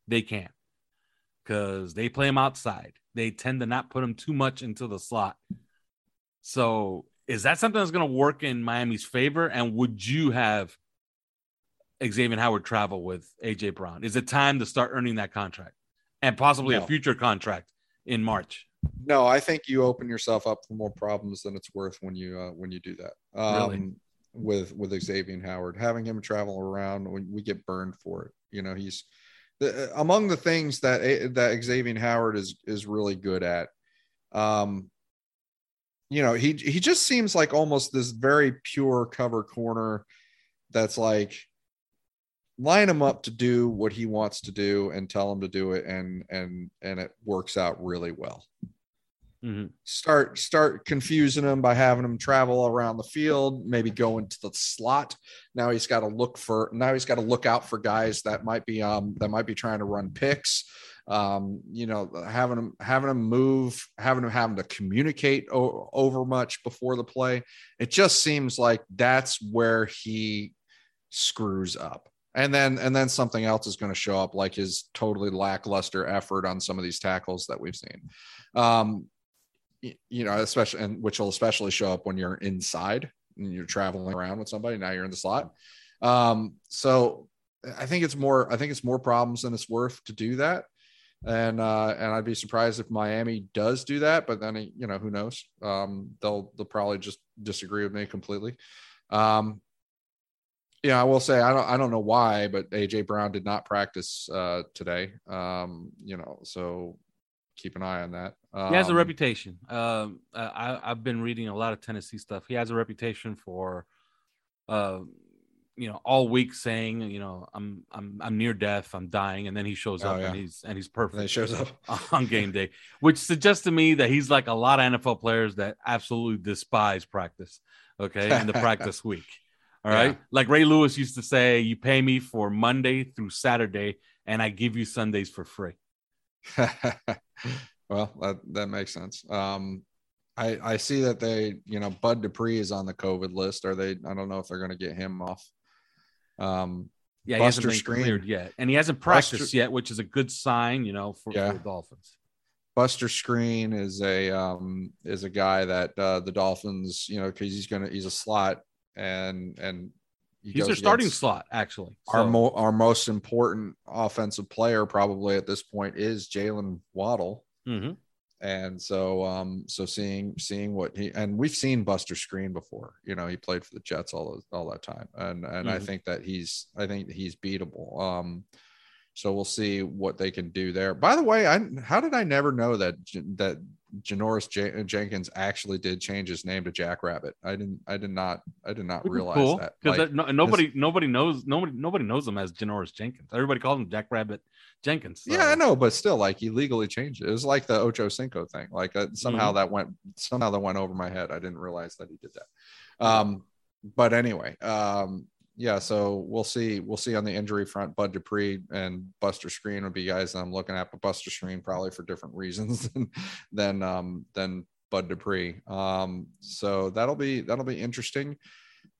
they can't, because they play him outside. They tend to not put him too much into the slot. So, is that something that's going to work in Miami's favor? And would you have Xavier Howard travel with AJ Brown? Is it time to start earning that contract and possibly No. a future contract in March? No, I think you open yourself up for more problems than it's worth when you uh, when you do that. Um, Really? With with Xavier Howard, having him travel around, we, we get burned for it. You know, he's the, among the things that that Xavier Howard is is really good at. Um, you know, he he just seems like almost this very pure cover corner. That's like line him up to do what he wants to do and tell him to do it, and and and it works out really well. Mhm. start start confusing him by having him travel around the field maybe go into the slot. Now he's got to look for now he's got to look out for guys that might be um that might be trying to run picks. Um you know having him having him move having him having to communicate o- over much before the play it just seems like that's where he screws up and then and then something else is going to show up like his totally lackluster effort on some of these tackles that we've seen um you know especially and which will especially show up when you're inside and you're traveling around with somebody. Now you're in the slot. Um, so I think it's more. I think it's more problems than it's worth to do that. And uh, and I'd be surprised if Miami does do that. But then you know who knows? Um, they'll they'll probably just disagree with me completely. Um, yeah, I will say I don't I don't know why, but AJ Brown did not practice uh, today. Um, you know, so keep an eye on that. Um, he has a reputation. Um, I, I've been reading a lot of Tennessee stuff. He has a reputation for, uh, you know, all week saying, you know, I'm I'm I'm near death, I'm dying, and then he shows Oh, up yeah. and he's and he's perfect. And he shows up. on game day, which suggests to me that he's like a lot of NFL players that absolutely despise practice. Okay, in the practice week. All right, Yeah. like Ray Lewis used to say, "You pay me for Monday through Saturday, and I give you Sundays for free." well, that that makes sense. Um, I I see that they, you know, Bud Dupree is on the COVID list. Are they? I don't know if they're going to get him off. Um, Yeah, he hasn't been Skrine. cleared yet, and he hasn't practiced Buster- yet, which is a good sign, you know, for, Yeah. for the Dolphins. Buster Skrine is a um is a guy that uh the Dolphins, you know, because he's gonna he's a slot and and he He's their starting slot, actually. Our mo- our most important offensive player probably at this point is Jalen Waddle. Mhm. and so um so seeing seeing what he and we've seen buster skrine before you know he played for the jets all those, all that time and and i Mhm. think that he's i think he's beatable um so we'll see what they can do there by the way i how did i never know that that janoris J- jenkins actually did change his name to jackrabbit i didn't i did not i did not realize cool, that 'cause Like, no, nobody nobody knows nobody nobody knows him as Janoris Jenkins. Everybody calls him Jackrabbit Jenkins. so- Yeah, I know, but still, like he legally changed it. It was like the Ocho Cinco thing. Like uh, somehow Mm-hmm. that went somehow that went over my head. I didn't realize that he did that. Um, but anyway, um, yeah. So we'll see. We'll see on the injury front. Bud Dupree and Buster Skrine would be guys that I'm looking at, but Buster Skrine probably for different reasons than than um, than Bud Dupree. Um, so that'll be that'll be interesting.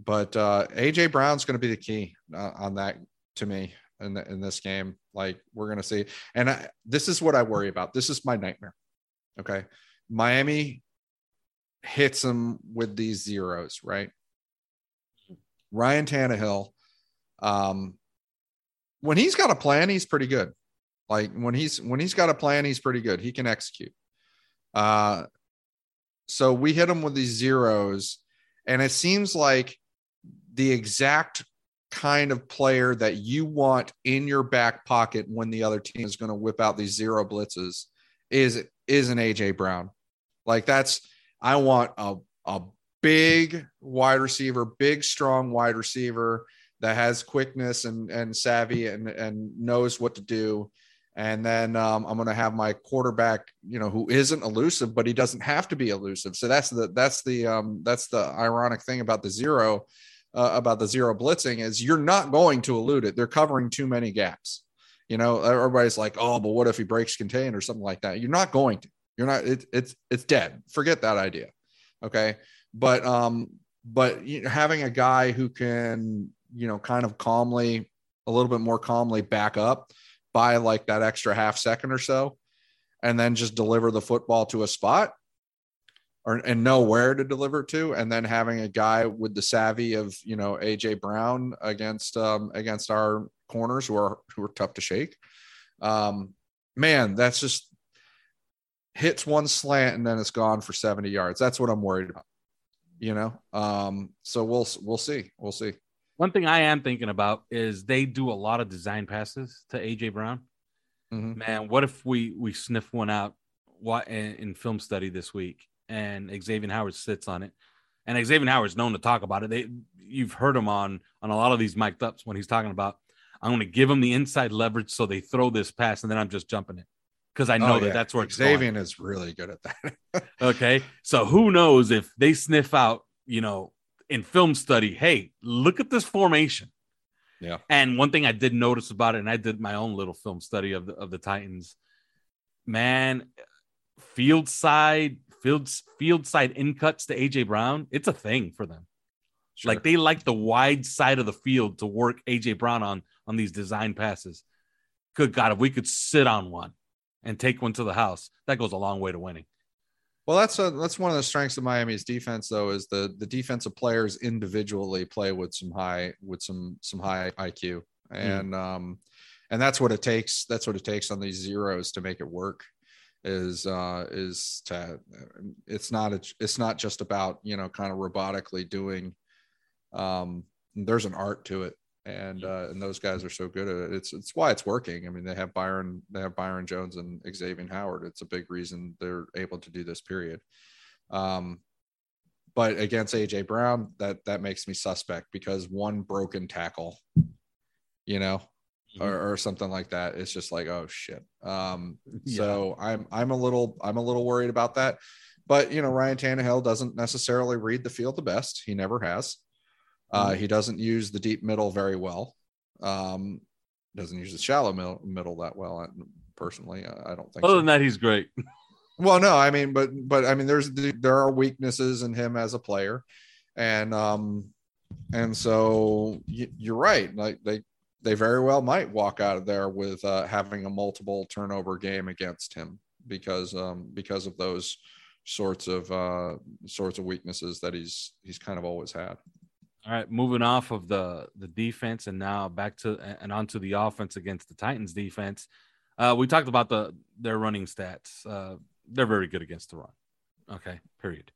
But uh, AJ Brown's going to be the key uh, on that to me in the, in this game. Like we're going to see, and I, this is what I worry about. This is my nightmare. Okay, Miami hits them with these zeros, right? Ryan Tannehill, um, when he's got a plan, he's pretty good. Like when he's when he's got a plan, he's pretty good. He can execute. Uh, so we hit him with these zeros, and it seems like the exact kind of player that you want in your back pocket when the other team is going to whip out these zero blitzes is is an AJ Brown. Like that's I want a a big wide receiver, big strong wide receiver that has quickness and and savvy and and knows what to do. And then um, I'm going to have my quarterback, you know, who isn't elusive, but he doesn't have to be elusive. So that's the that's the um, that's the ironic thing about the zero uh, about the zero blitzing is you're not going to elude it. They're covering too many gaps. You know, everybody's like, oh, but what if he breaks contain or something like that? You're not going to. You're not. It, it's it's dead. Forget that idea. Okay, but um, but you know, having a guy who can you know kind of calmly, a little bit more calmly back up by like that extra half second or so, and then just deliver the football to a spot or and know where to deliver to, and then having a guy with the savvy of you know AJ Brown against um, against our corners who are who are tough to shake. Um, man, that's just hits one slant and then it's gone for 70 yards. That's what I'm worried about. You know, um, so we'll we'll see, we'll see. One thing I am thinking about is they do a lot of design passes to AJ Brown. Mhm. Man, what if we we sniff one out what in, in film study this week and Xavier Howard sits on it. And Xavier Howard's known to talk about it. They you've heard him on on a lot of these mic'd ups when he's talking about I'm going to give him the inside leverage so they throw this pass and then I'm just jumping it because I oh, know Oh, that yeah. that's where. Xavier is really good at that. Okay. So who knows if they sniff out, you know, in film study, hey, look at this formation. Yeah. And one thing I did notice about it, and I did my own little film study of the of the Titans, man, field side, field field side in cuts to AJ Brown, it's a thing for them. Sure. Like they like the wide side of the field to work AJ Brown on on these design passes. Good God, if we could sit on one and take one to the house, that goes a long way to winning. Well, that's a, that's one of the strengths of Miami's defense, though, is the the defensive players individually play with some high with some some high IQ, and um, and that's what it takes. That's what it takes on these zeros to make it work. Is uh, is to it's not a, it's not just about you know kind of robotically doing. Um, there's an art to it, and uh, and those guys are so good at it. It's it's why it's working. I mean, they have Byron, they have Byron Jones and Xavier Howard. It's a big reason they're able to do this. Period. Um, but against AJ Brown, that that makes me suspect because one broken tackle, you know, or, or something like that. It's just like, oh shit. Um, so I'm I'm a little I'm a little worried about that. But you know, Ryan Tannehill doesn't necessarily read the field the best. He never has. Uh, he doesn't use the deep middle very well. Um, doesn't use the shallow middle, middle that well. uh, Personally, I I don't think. Other so. than that, he's great. Well, no, I mean, but but I mean, there's there are weaknesses in him as a player, and um, and so y- you're right. Like they they very well might walk out of there with uh, having a multiple turnover game against him because um because of those sorts of uh sorts of weaknesses that he's he's kind of always had. All right, moving off of the the defense and now back to and onto the offense against the Titans defense. Uh, we talked about the their running stats. Uh, they're very good against the run. Okay, period.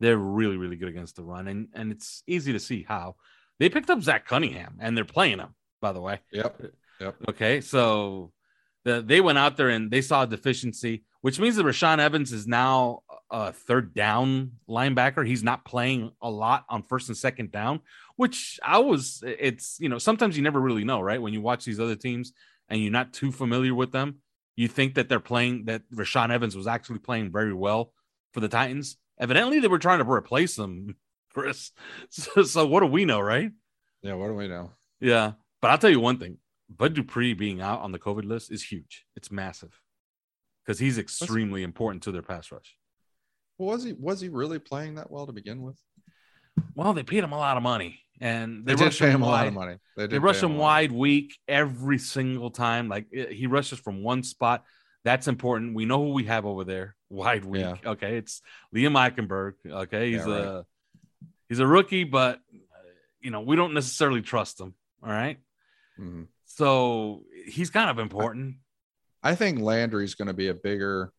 They're really really good against the run, and and it's easy to see how they picked up Zach Cunningham and they're playing him. By the way, Yep. Yep. Okay, so the, they went out there and they saw a deficiency, which means that Rashaan Evans is now a third down linebacker. He's not playing a lot on first and second down, which I was. It's you know sometimes you never really know, right? When you watch these other teams and you're not too familiar with them, you think that they're playing that Rashaan Evans was actually playing very well for the Titans. Evidently, they were trying to replace him, Chris. So, so what do we know, right? Yeah. What do we know? Yeah. But I'll tell you one thing Bud Dupree being out on the COVID list is huge. It's massive because he's extremely important to their pass rush. Was he was he really playing that well to begin with? Well, they paid him a lot of money and They, they, pay him him a lot of money. They did rush pay him wide weak every single time. Like it- he rushes from one spot. That's important. We know who we have over there. Wide weak. Yeah. Okay. It's Liam Eichenberg. Okay. He's Yeah, right. a he's a rookie, but you know, we don't necessarily trust him. All right. Mhm. So he's kind of important. I think Landry's going to be a bigger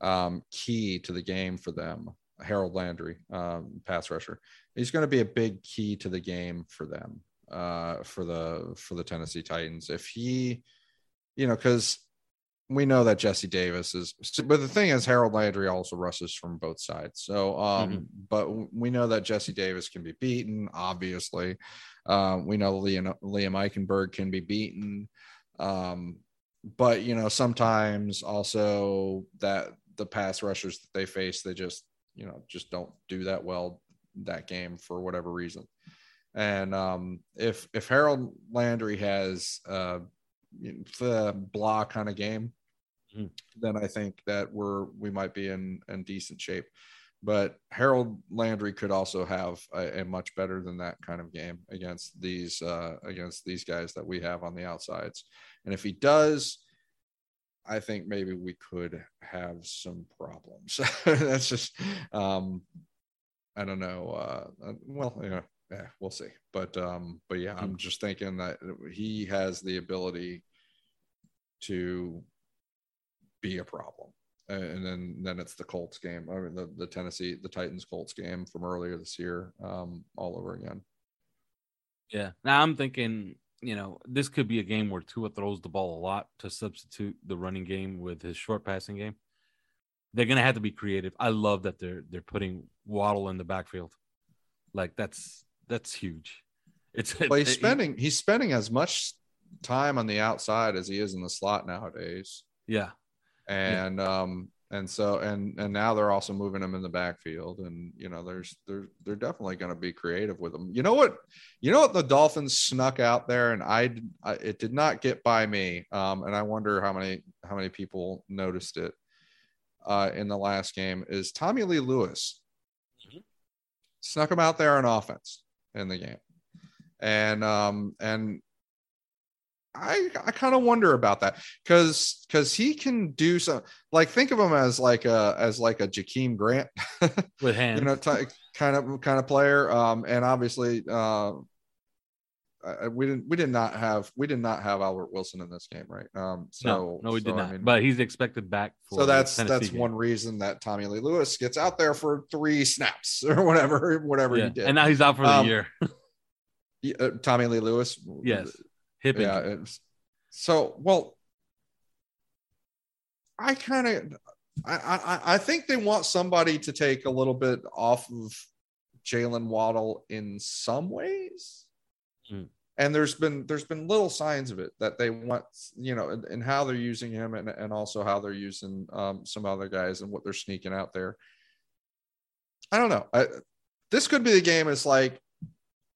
um, key to the game for them. Harold Landry, um, pass rusher. He's going to be a big key to the game for them, uh, for the for the Tennessee Titans. If he, you know, because we know that Jesse Davis is, but the thing is, Harold Landry also rushes from both sides. So, um, but we know that Jesse Davis can be beaten. Obviously, uh, we know Liam, Liam Eichenberg can be beaten. Um, but you know, sometimes also that the pass rushers that they face, they just you know just don't do that well that game for whatever reason. And um, if if Harold Landry has uh, the blah kind of game, Mhm. then I think that we're we might be in in decent shape. But Harold Landry could also have a, a much better than that kind of game against these uh, against these guys that we have on the outsides. And if he does, I think maybe we could have some problems. That's just, um, I don't know. Uh, uh, well, yeah, yeah, we'll see. But, um, but yeah, I'm just thinking that he has the ability to be a problem. And and then, then it's the Colts game. I mean, the, the Tennessee, the Titans Colts game from earlier this year, um, all over again. Yeah. Now I'm thinking, you know, this could be a game where Tua throws the ball a lot to substitute the running game with his short passing game. They're gonna have to be creative. I love that they're they're putting Waddle in the backfield. Like that's that's huge. It's Well, he's it- spending, he's spending as much time on the outside as he is in the slot nowadays. yeah. and um and so and and now they're also moving him in the backfield and you know there's they're they're definitely going to be creative with them you know what you know what the dolphins snuck out there and I, I it did not get by me um and i wonder how many how many people noticed it uh in the last game is tommy lee lewis snuck him out there on offense in the game. And um and I I kind of wonder about that because because he can do some like think of him as like a as like a Jakeem Grant with hands, you know, t- kind of kind of player. Um, and obviously, uh, we didn't we did not have we did not have Albert Wilson in this game, right? Um, so no, no, we so, did not. I mean, but he's expected back. so that's that's game. one reason that Tommy Lee Lewis gets out there for three snaps or whatever whatever yeah. he did, and now he's out for the um, year. uh, Tommy Lee Lewis, yes, hip yeah. It's, so well, I kind of I, I I think they want somebody to take a little bit off of Jalen Waddle in some ways. Mm. And there's been there's been little signs of it that they want, you know, and, and how they're using him and, and also how they're using um, some other guys and what they're sneaking out there. I don't know. I, this could be the game. It's like,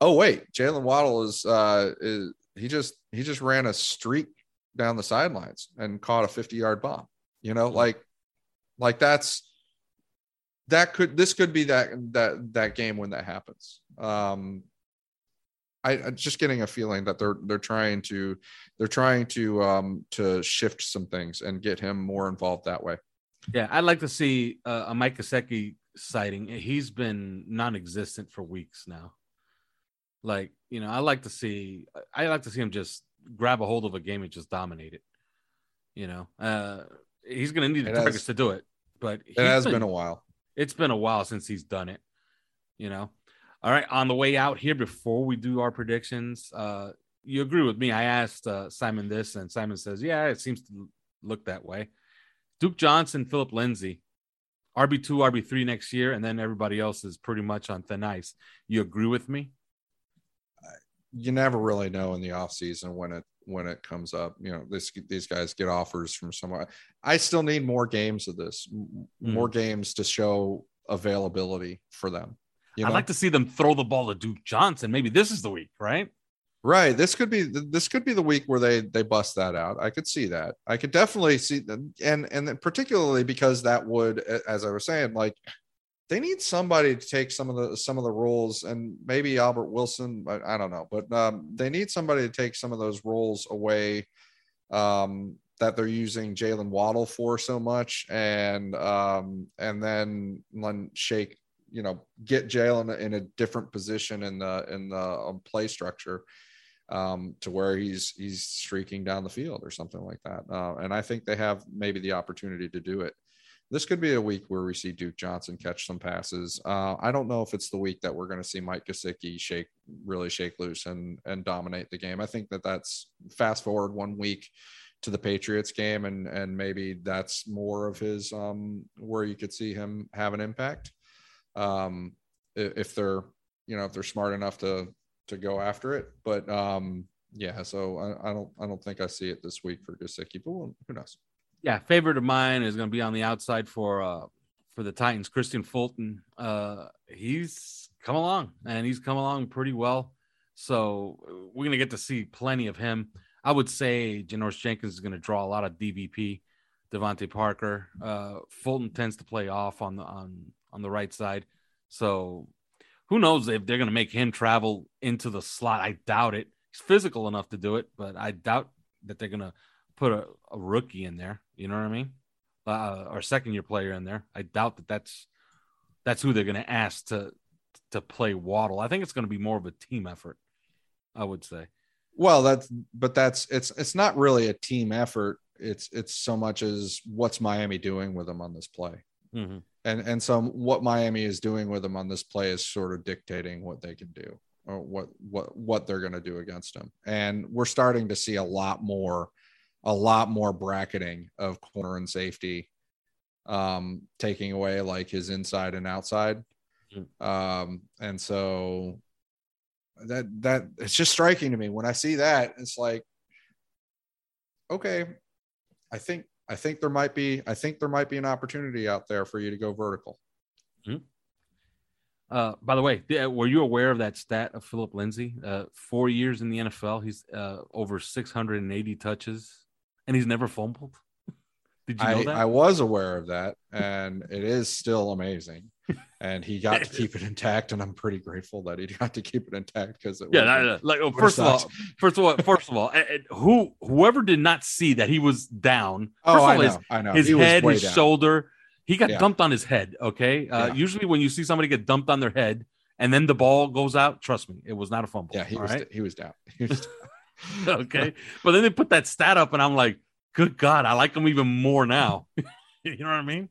oh wait, Jalen Waddle is uh is he just he just ran a streak down the sidelines and caught a 50 yard bomb. You know, like like that's that could this could be that that that game when that happens. Um I I'm just getting a feeling that they're they're trying to they're trying to um to shift some things and get him more involved that way. Yeah, I'd like to see uh, a Mike Gesicki sighting. He's been non-existent for weeks now. Like, you know, I like to see I like to see him just grab a hold of a game and just dominate it. You know, uh he's going to need the It targets to do it, but It has been a while. it's been a while since he's done it you know? All right on the way out here before we do our predictions uh you agree with me. I asked uh, simon this and simon says yeah it seems to look that way. Duke johnson phillip lindsay rb2 rb3 next year and then everybody else is pretty much on thin ice. You agree with me you never really know in the off season when it when it comes up. You know, this these guys get offers from somewhere. I still need more games of this, m- hmm. more games to show availability for them. You know? i'd like to see them throw the ball to duke johnson maybe this is the week right Right. This could be this could be the week where they they bust that out. I could see that. I could definitely see that, and and then particularly because that would, as I was saying, like they need somebody to take some of the some of the roles, and maybe Albert Wilson. I, I don't know, but um, they need somebody to take some of those roles away um, that they're using Jaylen Waddle for so much, and um, and then shake you know get Jaylen in a different position in the in the um, play structure um, to where he's he's streaking down the field or something like that. Uh, and I think they have maybe the opportunity to do it. This could be a week where we see Duke Johnson catch some passes. Uh, I don't know if it's the week that we're going to see Mike Gesicki shake really shake loose and and dominate the game. I think that that's fast forward one week to the Patriots game, and and maybe that's more of his um, where you could see him have an impact um, if they're you know if they're smart enough to to go after it. But um, yeah, so I, I don't I don't think I see it this week for Gesicki, but who who knows? Yeah, favorite of mine is going to be on the outside for uh for the Titans. Kristian Fulton, uh, he's come along and he's come along pretty well. So we're going to get to see plenty of him. I would say Janoris Jenkins is going to draw a lot of DVP. DeVante Parker, uh, Fulton tends to play off on the on on the right side. So who knows if they're going to make him travel into the slot? I doubt it. He's physical enough to do it, but I doubt that they're going to put a, a rookie in there. You know what I mean? Uh, or second year player in there. I doubt that that's that's who they're going to ask to to play Waddle. I think it's going to be more of a team effort. I would say. Well, that's but that's it's it's not really a team effort. It's it's so much as what's Miami doing with them on this play. Mm-hmm. and and so what Miami is doing with them on this play is sort of dictating what they can do or what what what they're going to do against them. And we're starting to see a lot more a lot more bracketing of corner and safety um taking away like his inside and outside. Um and so that that it's just striking to me when I see that it's like okay, I think I think there might be I think there might be an opportunity out there for you to go vertical. Uh, by the way, were you aware of that stat of Phillip Lindsay? Uh, four years in the NFL, he's uh, over 680 touches, and he's never fumbled. Did you know I, that? I was aware of that, and it is still amazing. and he got to keep it intact, and I'm pretty grateful that he got to keep it intact because it Yeah, would've that- been- like oh, would've first of all, first of all, first of all, who whoever did not see that he was down. Oh, first I all, his- know, I know. his He head, his down. shoulder. He got Yeah. dumped on his head. Okay. Uh, Yeah. Usually, when you see somebody get dumped on their head and then the ball goes out, trust me, it was not a fumble. Yeah, he was right? he was down. He was okay. But then they put that stat up, and I'm like, good God, I like him even more now. you know what I mean?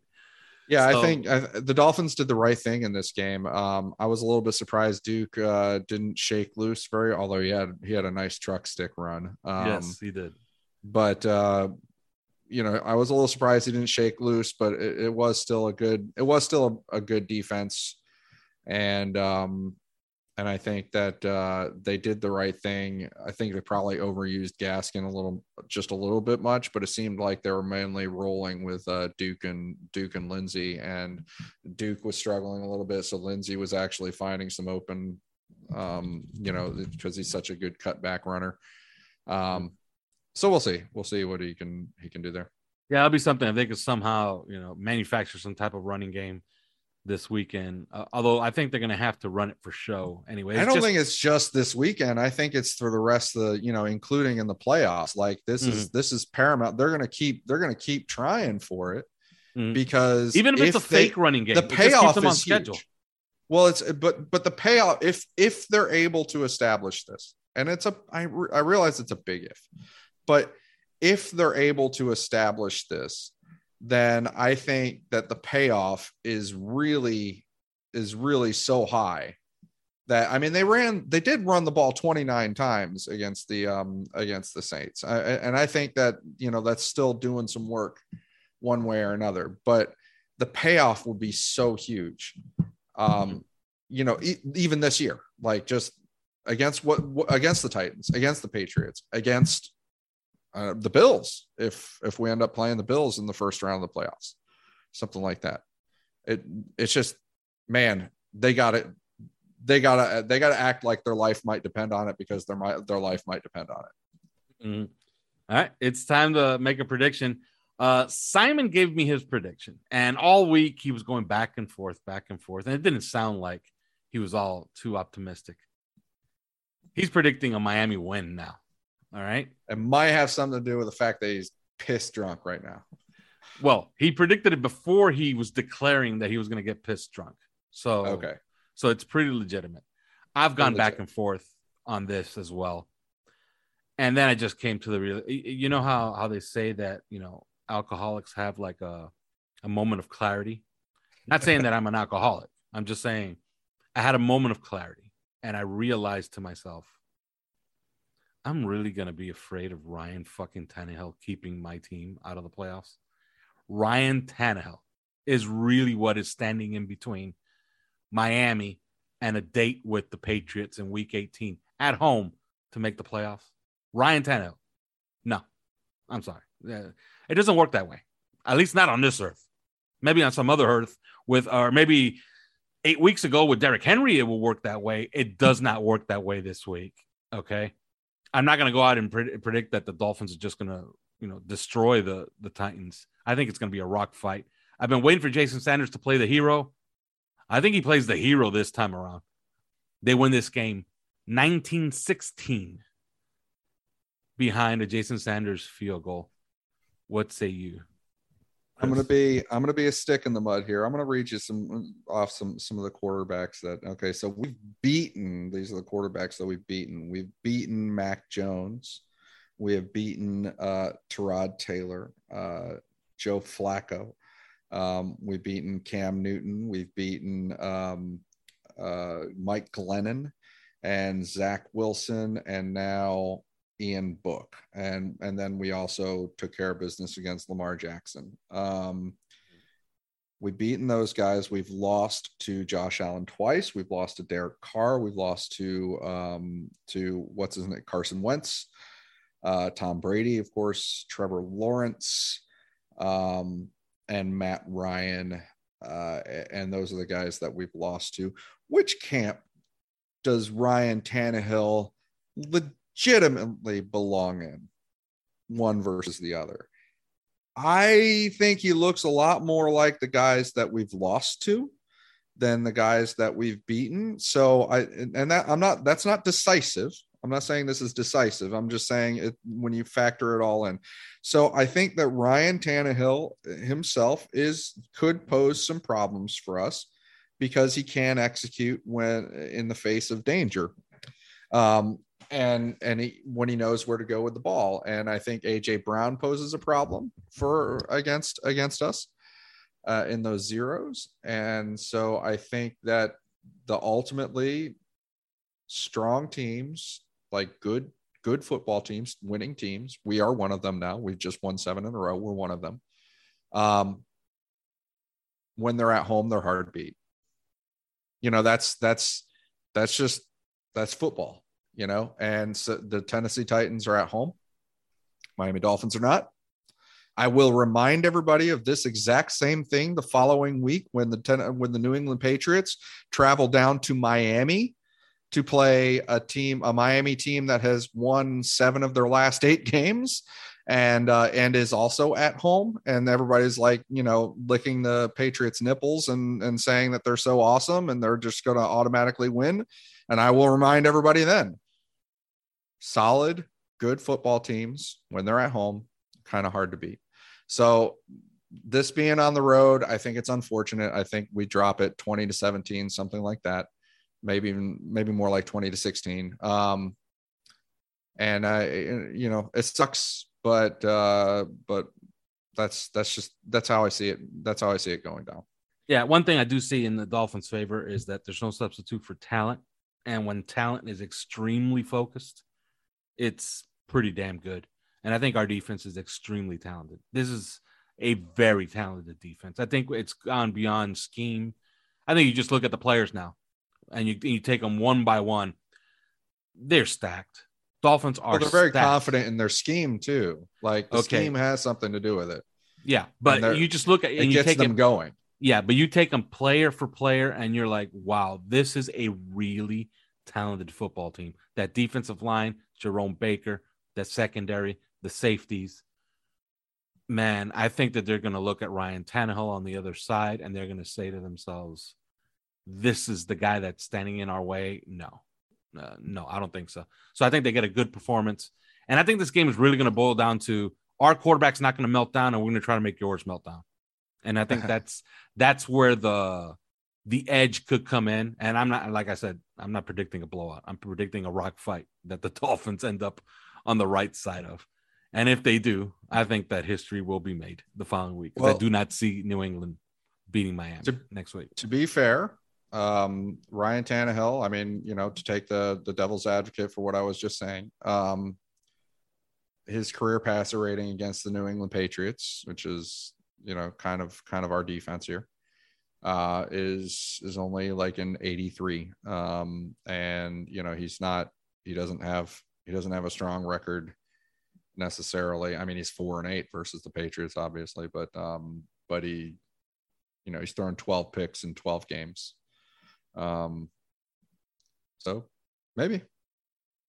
Yeah, So- I think I, the Dolphins did the right thing in this game. Um, I was a little bit surprised Duke uh, didn't shake loose very, although he had he had a nice truck stick run. Um, yes, he did. but uh, you know, I was a little surprised he didn't shake loose, but it, it was still a good it was still a, a good defense, and um, and I think that uh, they did the right thing. I think they probably overused Gaskin a little, just a little bit much, but it seemed like they were mainly rolling with uh, Duke and Duke and Lindsay, and Duke was struggling a little bit, so Lindsay was actually finding some open, um, you know, because he's such a good cutback runner. Um, so we'll see, we'll see what he can he can do there. Yeah, that'll be something if they could somehow, you know, manufacture some type of running game this weekend. Uh, although I think they're going to have to run it for show anyway. I don't just- think it's just this weekend. I think it's for the rest of the, you know, including in the playoffs. Like this Mm-hmm. is this is paramount. They're gonna keep they're gonna keep trying for it Mhm. because even if, it's a they- fake running game, the it just keeps payoff them on is schedule. huge. Well, it's but but the payoff if if they're able to establish this, and it's a I re- I realize it's a big if, but if they're able to establish this, then I think that the payoff is really is really so high that I mean they ran they did run the ball 29 times against the um against the Saints. I, and I think that you know that's still doing some work one way or another, but the payoff would be so huge. Um you know e- even this year like just against what against the Titans, against the Patriots, against uh, the Bills if if we end up playing the Bills in the first round of the playoffs. Something like that. It it's just man, they got it they gotta they gotta act like their life might depend on it because their might their life might depend on it. Mhm. All right, it's time to make a prediction. Uh, Simon gave me his prediction, and all week he was going back and forth, back and forth, and it didn't sound like he was all too optimistic. He's predicting a Miami win now. All right. It might have something to do with the fact that he's pissed drunk right now. Well, he predicted it before he was declaring that he was going to get pissed drunk. So Okay. So it's pretty legitimate. I've gone back and forth on this as well. And then I just came to the real you know how how they say that, you know, alcoholics have like a a moment of clarity. Not saying that I'm an alcoholic. I'm just saying I had a moment of clarity and I realized to myself I'm really going to be afraid of Ryan fucking Tannehill keeping my team out of the playoffs. Ryan Tannehill is really what is standing in between Miami and a date with the Patriots in week 18 at home to make the playoffs. Ryan Tannehill. No, I'm sorry. Uh, it doesn't work that way. At least not on this earth. Maybe on some other earth with, or maybe eight weeks ago with Derrick Henry, it will work that way. It does not work that way this week. Okay. I'm not going to go out and pred- predict that the Dolphins are just going to, you know, destroy the the Titans. I think it's going to be a rock fight. I've been waiting for Jason Sanders to play the hero. I think he plays the hero this time around. They win this game 1916 behind a Jason Sanders field goal. What say you? I'm gonna be I'm gonna be a stick in the mud here. I'm gonna read you some off some some of the quarterbacks that okay. So we've beaten these are the quarterbacks that we've beaten. We've beaten Mac Jones. We have beaten uh Tyrod Taylor, uh Joe Flacco. Um, we've beaten Cam Newton. We've beaten um, uh, Mike Glennon and Zach Wilson, and now Ian Book, and and then we also took care of business against Lamar Jackson. Um, we've beaten those guys. We've lost to Josh Allen twice. We've lost to Derek Carr. We've lost to um, to what's his name, Carson Wentz, uh, Tom Brady, of course, Trevor Lawrence, um, and Matt Ryan. Uh, and those are the guys that we've lost to. Which camp does Ryan Tannehill legitimately belong in? One versus the other. I think he looks a lot more like the guys that we've lost to than the guys that we've beaten. So I and that I'm not that's not decisive. I'm not saying this is decisive. I'm just saying it when you factor it all in. So I think that Ryan Tannehill himself is could pose some problems for us because he can execute when in the face of danger. Um, and and he, when he knows where to go with the ball, and I think AJ Brown poses a problem for against against us uh, in those zeros, and so I think that the ultimately strong teams like good good football teams, winning teams. We are one of them now. We've just won seven in a row. We're one of them. Um, when they're at home, they're hard beat. You know, that's that's that's just that's football, you know. And so the Tennessee Titans are at home. Miami Dolphins are not. I will remind everybody of this exact same thing the following week when the ten, when the New England Patriots travel down to Miami to play a team, a Miami team that has won seven of their last eight games and uh, and is also at home and everybody's like you know licking the patriots nipples and and saying that they're so awesome and they're just going to automatically win and i will remind everybody then solid good football teams when they're at home kind of hard to beat. So this being on the road i think it's unfortunate. I think we drop it 20 to 17 something like that. Maybe even maybe more like 20 to 16 um and i you know it sucks but uh but that's that's just that's how i see it. That's how i see it going down. Yeah one thing i do see in the dolphins favor is that there's no substitute for talent. And when talent is extremely focused it's pretty damn good and i think our defense is extremely talented this is a very talented defense i think it's gone beyond scheme i think you just look at the players now and you you take them one by one, they're stacked. Dolphins are. Well, they're very stacked. confident in their scheme too. Like the Okay. scheme has something to do with it. Yeah, but you just look at It and you take them it. going. Yeah, but you take them player for player, and you're like, wow, this is a really talented football team. That defensive line, Jerome Baker, that secondary, the safeties. Man, I think that they're going to look at Ryan Tannehill on the other side, and they're going to say to themselves, "This is the guy that's standing in our way." No, uh, no, I don't think so. So I think they get a good performance, and I think this game is really going to boil down to our quarterback's not going to melt down, and we're going to try to make yours melt down. And I think that's that's where the the edge could come in. And I'm not like I said, I'm not predicting a blowout. I'm predicting a rock fight that the Dolphins end up on the right side of. And if they do, I think that history will be made the following week. Well- I do not see New England beating Miami To- next week. To be fair, um, Ryan Tannehill. I mean, you know, to take the the devil's advocate for what I was just saying, um, his career passer rating against the New England Patriots, which is you know kind of kind of our defense here, uh, is is only like an 83. Um, and you know he's not he doesn't have he doesn't have a strong record necessarily. I mean, he's four and eight versus the Patriots, obviously, but um, but he, you know, he's thrown 12 picks in 12 games. Um, so maybe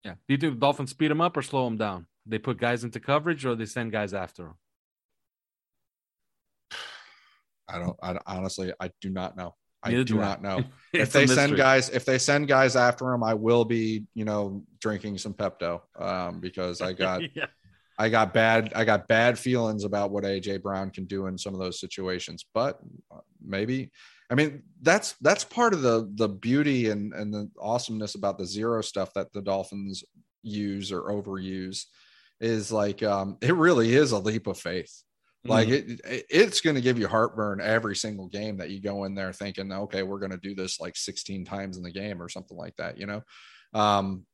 Yeah. Do you think Dolphins speed them up or slow them down? They put guys into coverage or they send guys after them? I don't. I honestly, I do not know. I Neither do not know. If they send guys, if they send guys after him, I will be, you know, drinking some Pepto, um, because I got yeah. I got bad I got bad feelings about what AJ Brown can do in some of those situations. But uh, maybe I mean that's that's part of the the beauty and and the awesomeness about the zero stuff that the Dolphins use or overuse is like um it really is a leap of faith. Like it, it it's going to give you heartburn every single game that you go in there thinking, okay, we're going to do this like 16 times in the game or something like that, you know. Um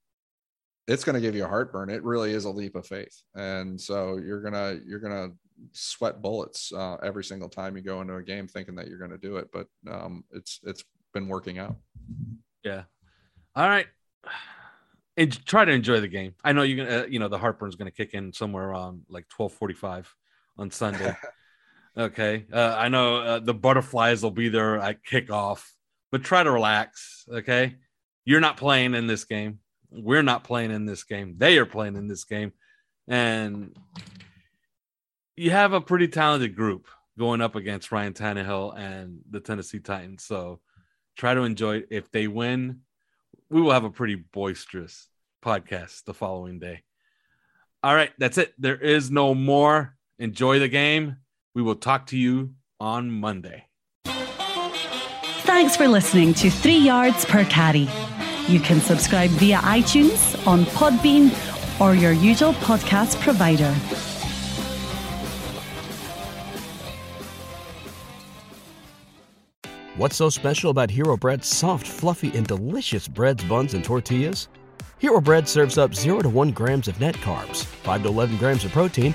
it's going to give you a heartburn. It really is a leap of faith, and so you're gonna you're gonna sweat bullets uh, every single time you go into a game thinking that you're going to do it. But um, it's it's been working out. Yeah. All right. And try to enjoy the game. I know you're gonna, uh, you know, the heartburn's gonna kick in somewhere around like twelve forty-five on Sunday. okay. Uh, I know uh, the butterflies will be there at kickoff, but try to relax. Okay. You're not playing in this game. We're not playing in this game. They are playing in this game, and you have a pretty talented group going up against Ryan Tannehill and the Tennessee Titans. So Try to enjoy it. If they win, we will have a pretty boisterous podcast the following day. All right, that's it. There is no more. Enjoy the game. We will talk to you on Monday. Thanks for listening to Three Yards Per Carry. You can subscribe via iTunes, on Podbean, or your usual podcast provider. What's so special about Hero Bread's soft, fluffy, and delicious breads, buns, and tortillas? Hero Bread serves up 0 to 1 grams of net carbs, 5 to 11 grams of protein,